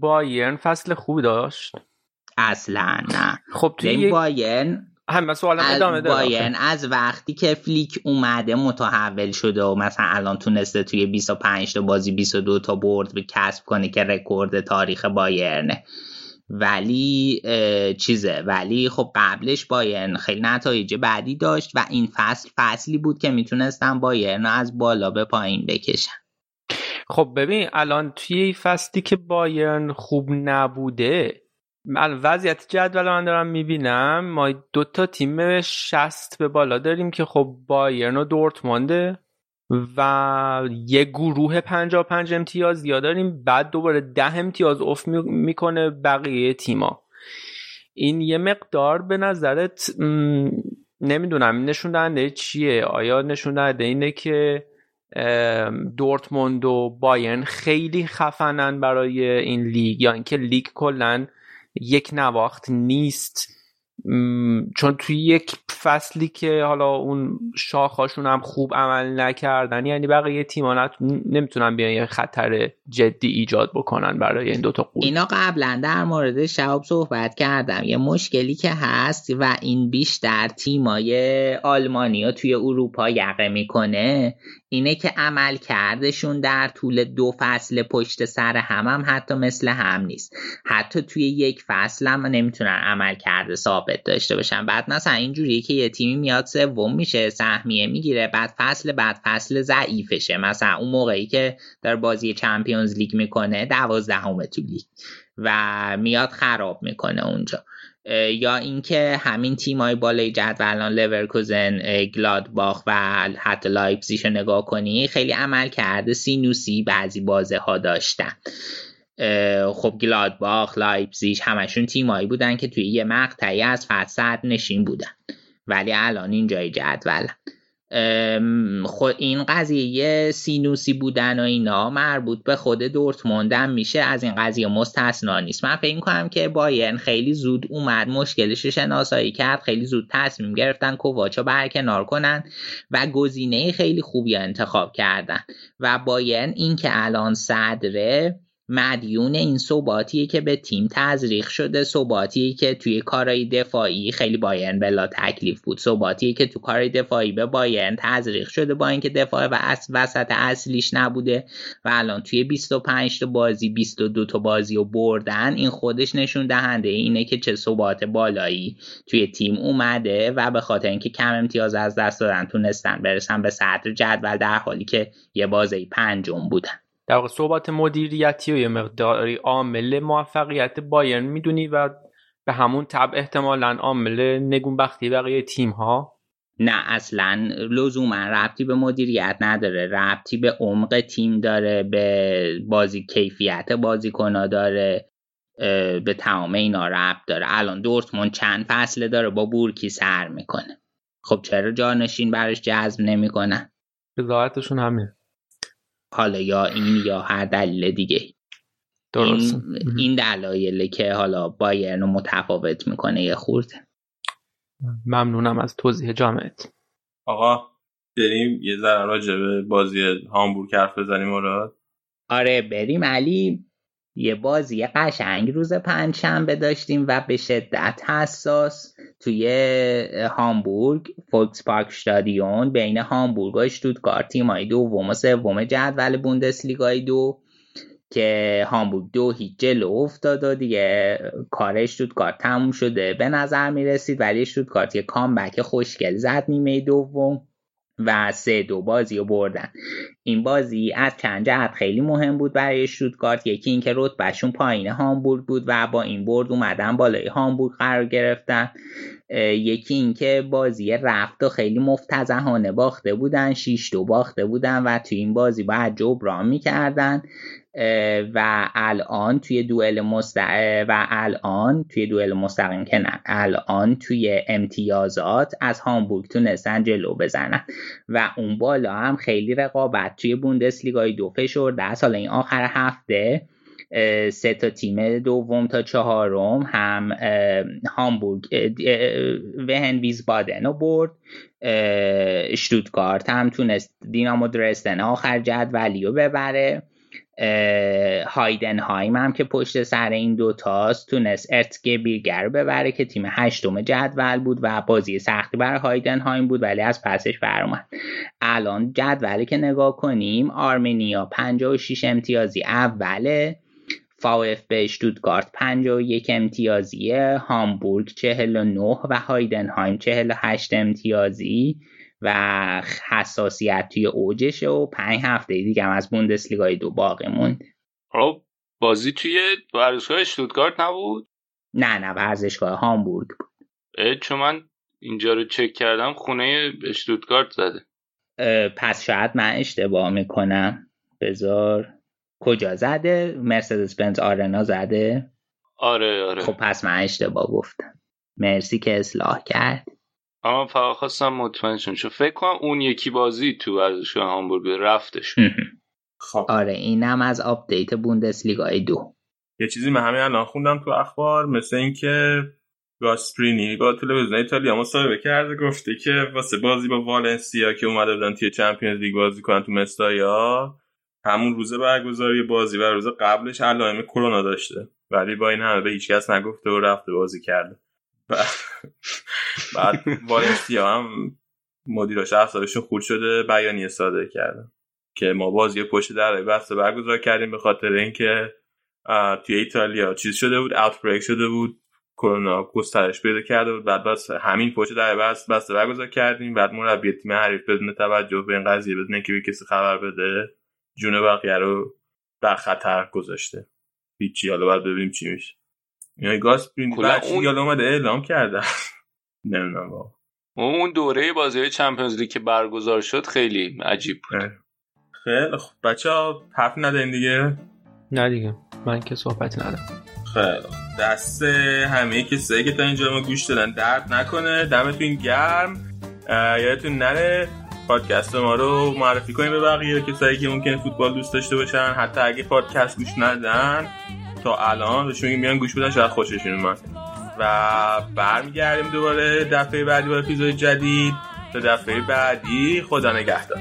بایرن فصل خوبی داشت؟ اصلا نه. خب توی این یک بایرن همه سوالم ادامه داره. بایرن از وقتی که فلیک اومده متحول شده و مثلا الان تونسته توی 25 تا بازی 22 تا برد به کسب کنه که رکورد تاریخ بایرنه. ولی چیزه. ولی خب قبلش بایرن خیلی نتایج بعدی داشت و این فصل فصلی بود که می‌تونستن بایرن از بالا به پایین بکشن. خب ببین الان توی فصلی که بایرن خوب نبوده الان وضعیت جدول من دارم می‌بینم ما دو تا تیم شست به بالا داریم که خب بایرن و دورتمونده. و یه گروه پنجا پنج امتیاز یا داریم بعد دوباره ده امتیاز افت می- می‌کنه بقیه تیما. این یه مقدار به نظرت نمی‌دونم نشون دهنده چیه؟ آیا نشون دهنده اینه که دورتموند و بایرن خیلی خفنن برای این لیگ یا اینکه لیگ کلا یک نواخت نیست؟ چون توی یک فصلی که حالا اون شاخهاشون هم خوب عمل نکردن یعنی بقیه تیما نمی‌تونن بیان یه خطر جدی ایجاد بکنن برای این دوتا قول. اینا قبلا در مورد شهاب صحبت کردم. یه مشکلی که هست و این بیشتر تیمای آلمانی ها توی اروپا یقه می‌کنه اینه که عمل کردشون در طول دو فصل پشت سر هم هم حتی مثل هم نیست. حتی توی یک فصل هم نمی‌تونن عمل کرده ثابت داشته باشن. بعد مثلا اینجوریه که یه تیمی میاد سوم میشه سهمیه می‌گیره بعد فصل بعد فصل ضعیفشه. مثلا اون موقعی که در بازی Champions League می‌کنه دوازدهمه تو لیگ و میاد خراب می‌کنه اونجا. یا اینکه همین تیمای بالای جدولان لورکوزن اه، گلادباخ و حتی لایپزیگ رو نگاه کنی خیلی عمل کرده سینوسی بعضی بازه ها داشتن خب گلادباخ لایپزیگ همشون تیمایی بودن که توی یه مقطعی از فصل نشین بودن. ولی الان اینجای جدول خود این قضیه سینوسی بودن و اینا مربوط به خود دورتموندم میشه از این قضیه مستثنا نیست. من فکر کنم که بایرن خیلی زود اومد مشکلش شناسایی کرد خیلی زود تصمیم گرفتن کوواچو برکنار کنن و گزینه خیلی خوبی انتخاب کردن. و بایرن این که الان صدره مدیون این ثباتیه که به تیم تزریق شده ثباتیه که توی کارهای دفاعی خیلی بایرن بلا تکلیف بود. ثباتیه که تو کارهای دفاعی به بایرن تزریق شده با اینکه دفاع و اس وسط اصلیش نبوده و الان توی 25 تا بازی 22 تا بازی رو بردن این خودش نشون دهنده اینه که چه ثبات بالایی توی تیم اومده و به خاطر اینکه کم امتیاز از دست دادن تونستن برسن به صدر جدول در حالی که یه بازی پنجم بودن. در واقع صحبت مدیریتی و یه مقداری عامل موفقیت بایرن می‌دونی و به همون تب احتمالا عامل نگونبختی بقیه تیم ها نه اصلا لزوما ربطی به مدیریت نداره. ربطی به عمق تیم داره به بازی کیفیت بازیکنا داره به تمام اینا ربط داره. الان دورتموند چند فصله داره با بورکی سر می‌کنه. خب چرا جانشین براش جذب نمی‌کنن رضایتشون همین حالا یا این یا هر دلیل دیگه. درست. این, این دلایله که حالا بایرن رو متفاوت می‌کنه یه خورده ممنونم از توضیح جامعت. آقا بریم یه ذره راجع به بازی هامبورگ حرف بزنیم مراد. آره بریم علی. یه بازی قشنگ روز پنجشنبه داشتیم و به شدت حساس توی هامبورگ فولکس پارک شتادیون بین هامبورگ و اشتوتگارت تیمای دوم و سوم جدول بوندسلیگای دو که هامبورگ دو هیچ جلو افتاد و دیگه کار اشتوتگارت تموم شده. به نظر می رسید ولی اشتوتگارت یه کامبک خوشگل زد نیمه دوم. و سه دو بازی رو بردن. این بازی از چند جهت خیلی مهم بود برای شوتگارت. یکی اینکه رتبهشون پایین هامبورگ بود و با این برد اومدن بالای هامبورگ قرار گرفتن. یکی اینکه بازی رفت و خیلی مفتزهانه باخته بودن شیش دو باخته بودن و توی این بازی باید جبران می‌کردن. و الان توی دوئل مستق... و الان توی دوئل مستقیم که نه الان توی امتیازات از هامبورگ تونستن جلو بزنن. و اون بالا هم خیلی رقابت توی بوندسلیگای دو فشرده حالا این آخر هفته سه تا تیم دوم تا چهارم هم هامبورگ وهن ویزبادن رو برد. شتوتگارت هم تونست دینامو درستن. آخر جدولی رو ببره. هایدنهایم هم که پشت سر این دوتاست تونست ارتگه بیرگر ببره که تیم هشتم جدول بود و بازی سختی برای هایدنهایم بود ولی از پسش برآمد. الان جدولی که نگاه کنیم آرمنیا 56 امتیازی اوله فاوف به شتوتگارت 51 امتیازیه هامبورگ 49 و هایدنهایم 48 امتیازی. و حساسیت توی اوجشه و پنج هفته دیگه هم از بوندسلیگای دو باقی موند. خب بازی توی ورزشگاه اشتوتگارت نبود؟ نه نه ورزشگاه هامبورگ بود. چون من اینجا رو چک کردم خونه اشتوتگارت زده. پس شاید من اشتباه می‌کنم. بذار کجا زده؟ مرسدس بنز آرنا زده؟ آره آره. خب پس من اشتباه گفتم. مرسی که اصلاح کرد. اما فقط خواستم مطمئن شم. چون فکر کنم اون یکی بازی تو ورزشگاه هامبورگ رفتش. خب. آره اینم از update بوندسلیگای دو. یه چیزی من همین الان خوندم تو اخبار مثل اینکه گاسپرینی با تلویزیون ایتالیا مصاحبه کرده گفته که واسه بازی با والنسیا که اومده بودن توی چمپیونز لیگ بازی کنن تو مستایا همون روز برگزاری بازی و روز قبلش علائم کرونا داشته. ولی با این همه به هیچ کس نگفته و رفته بازی کرده. بعد والنسیا هم مدیراش افسارشون خورد شده بیانیه صادر کردن. که ما بازی پشت در بسته برگزار کردیم به خاطر اینکه توی ایتالیا چیز شده بود اوتبریک شده بود کرونا گسترش پیدا کرده بود بعد بس همین پشت در بس بسته برگزار کردیم. بعد مربی تیم حریف بدون توجه به این قضیه بدون اینکه به کسی خبر بده جون بقیه رو در خطر گذاشته. هیچی. حالا باید ببینیم چی میشه. یعنی گاسپرین کلا بچه اون- اومده اعلام کرده. نمی‌دونم واقعا. اون دوره بازی های چمپیونز لیگ که برگزار شد خیلی عجیب بود. خیلی. خب بچه ها حرف ندارین دیگه. نه دیگه. من که صحبتی ندارم. خیلی. دست همه کسایی که تا اینجا ما گوش دادن درد نکنه. دمتون گرم. یادتون نره پادکست ما رو معرفی کنیم به بقیه کسایی که ممکنه فوتبال دوست داشته باشن. حتی اگه پادکست گوش ندن تا الان بهشون میگیم بیان گوش بدن شاید خوششون اومد. و برمیگردیم دوباره دفعه بعدی با اپیزود جدید. تا دفعه بعدی خدا نگهدار.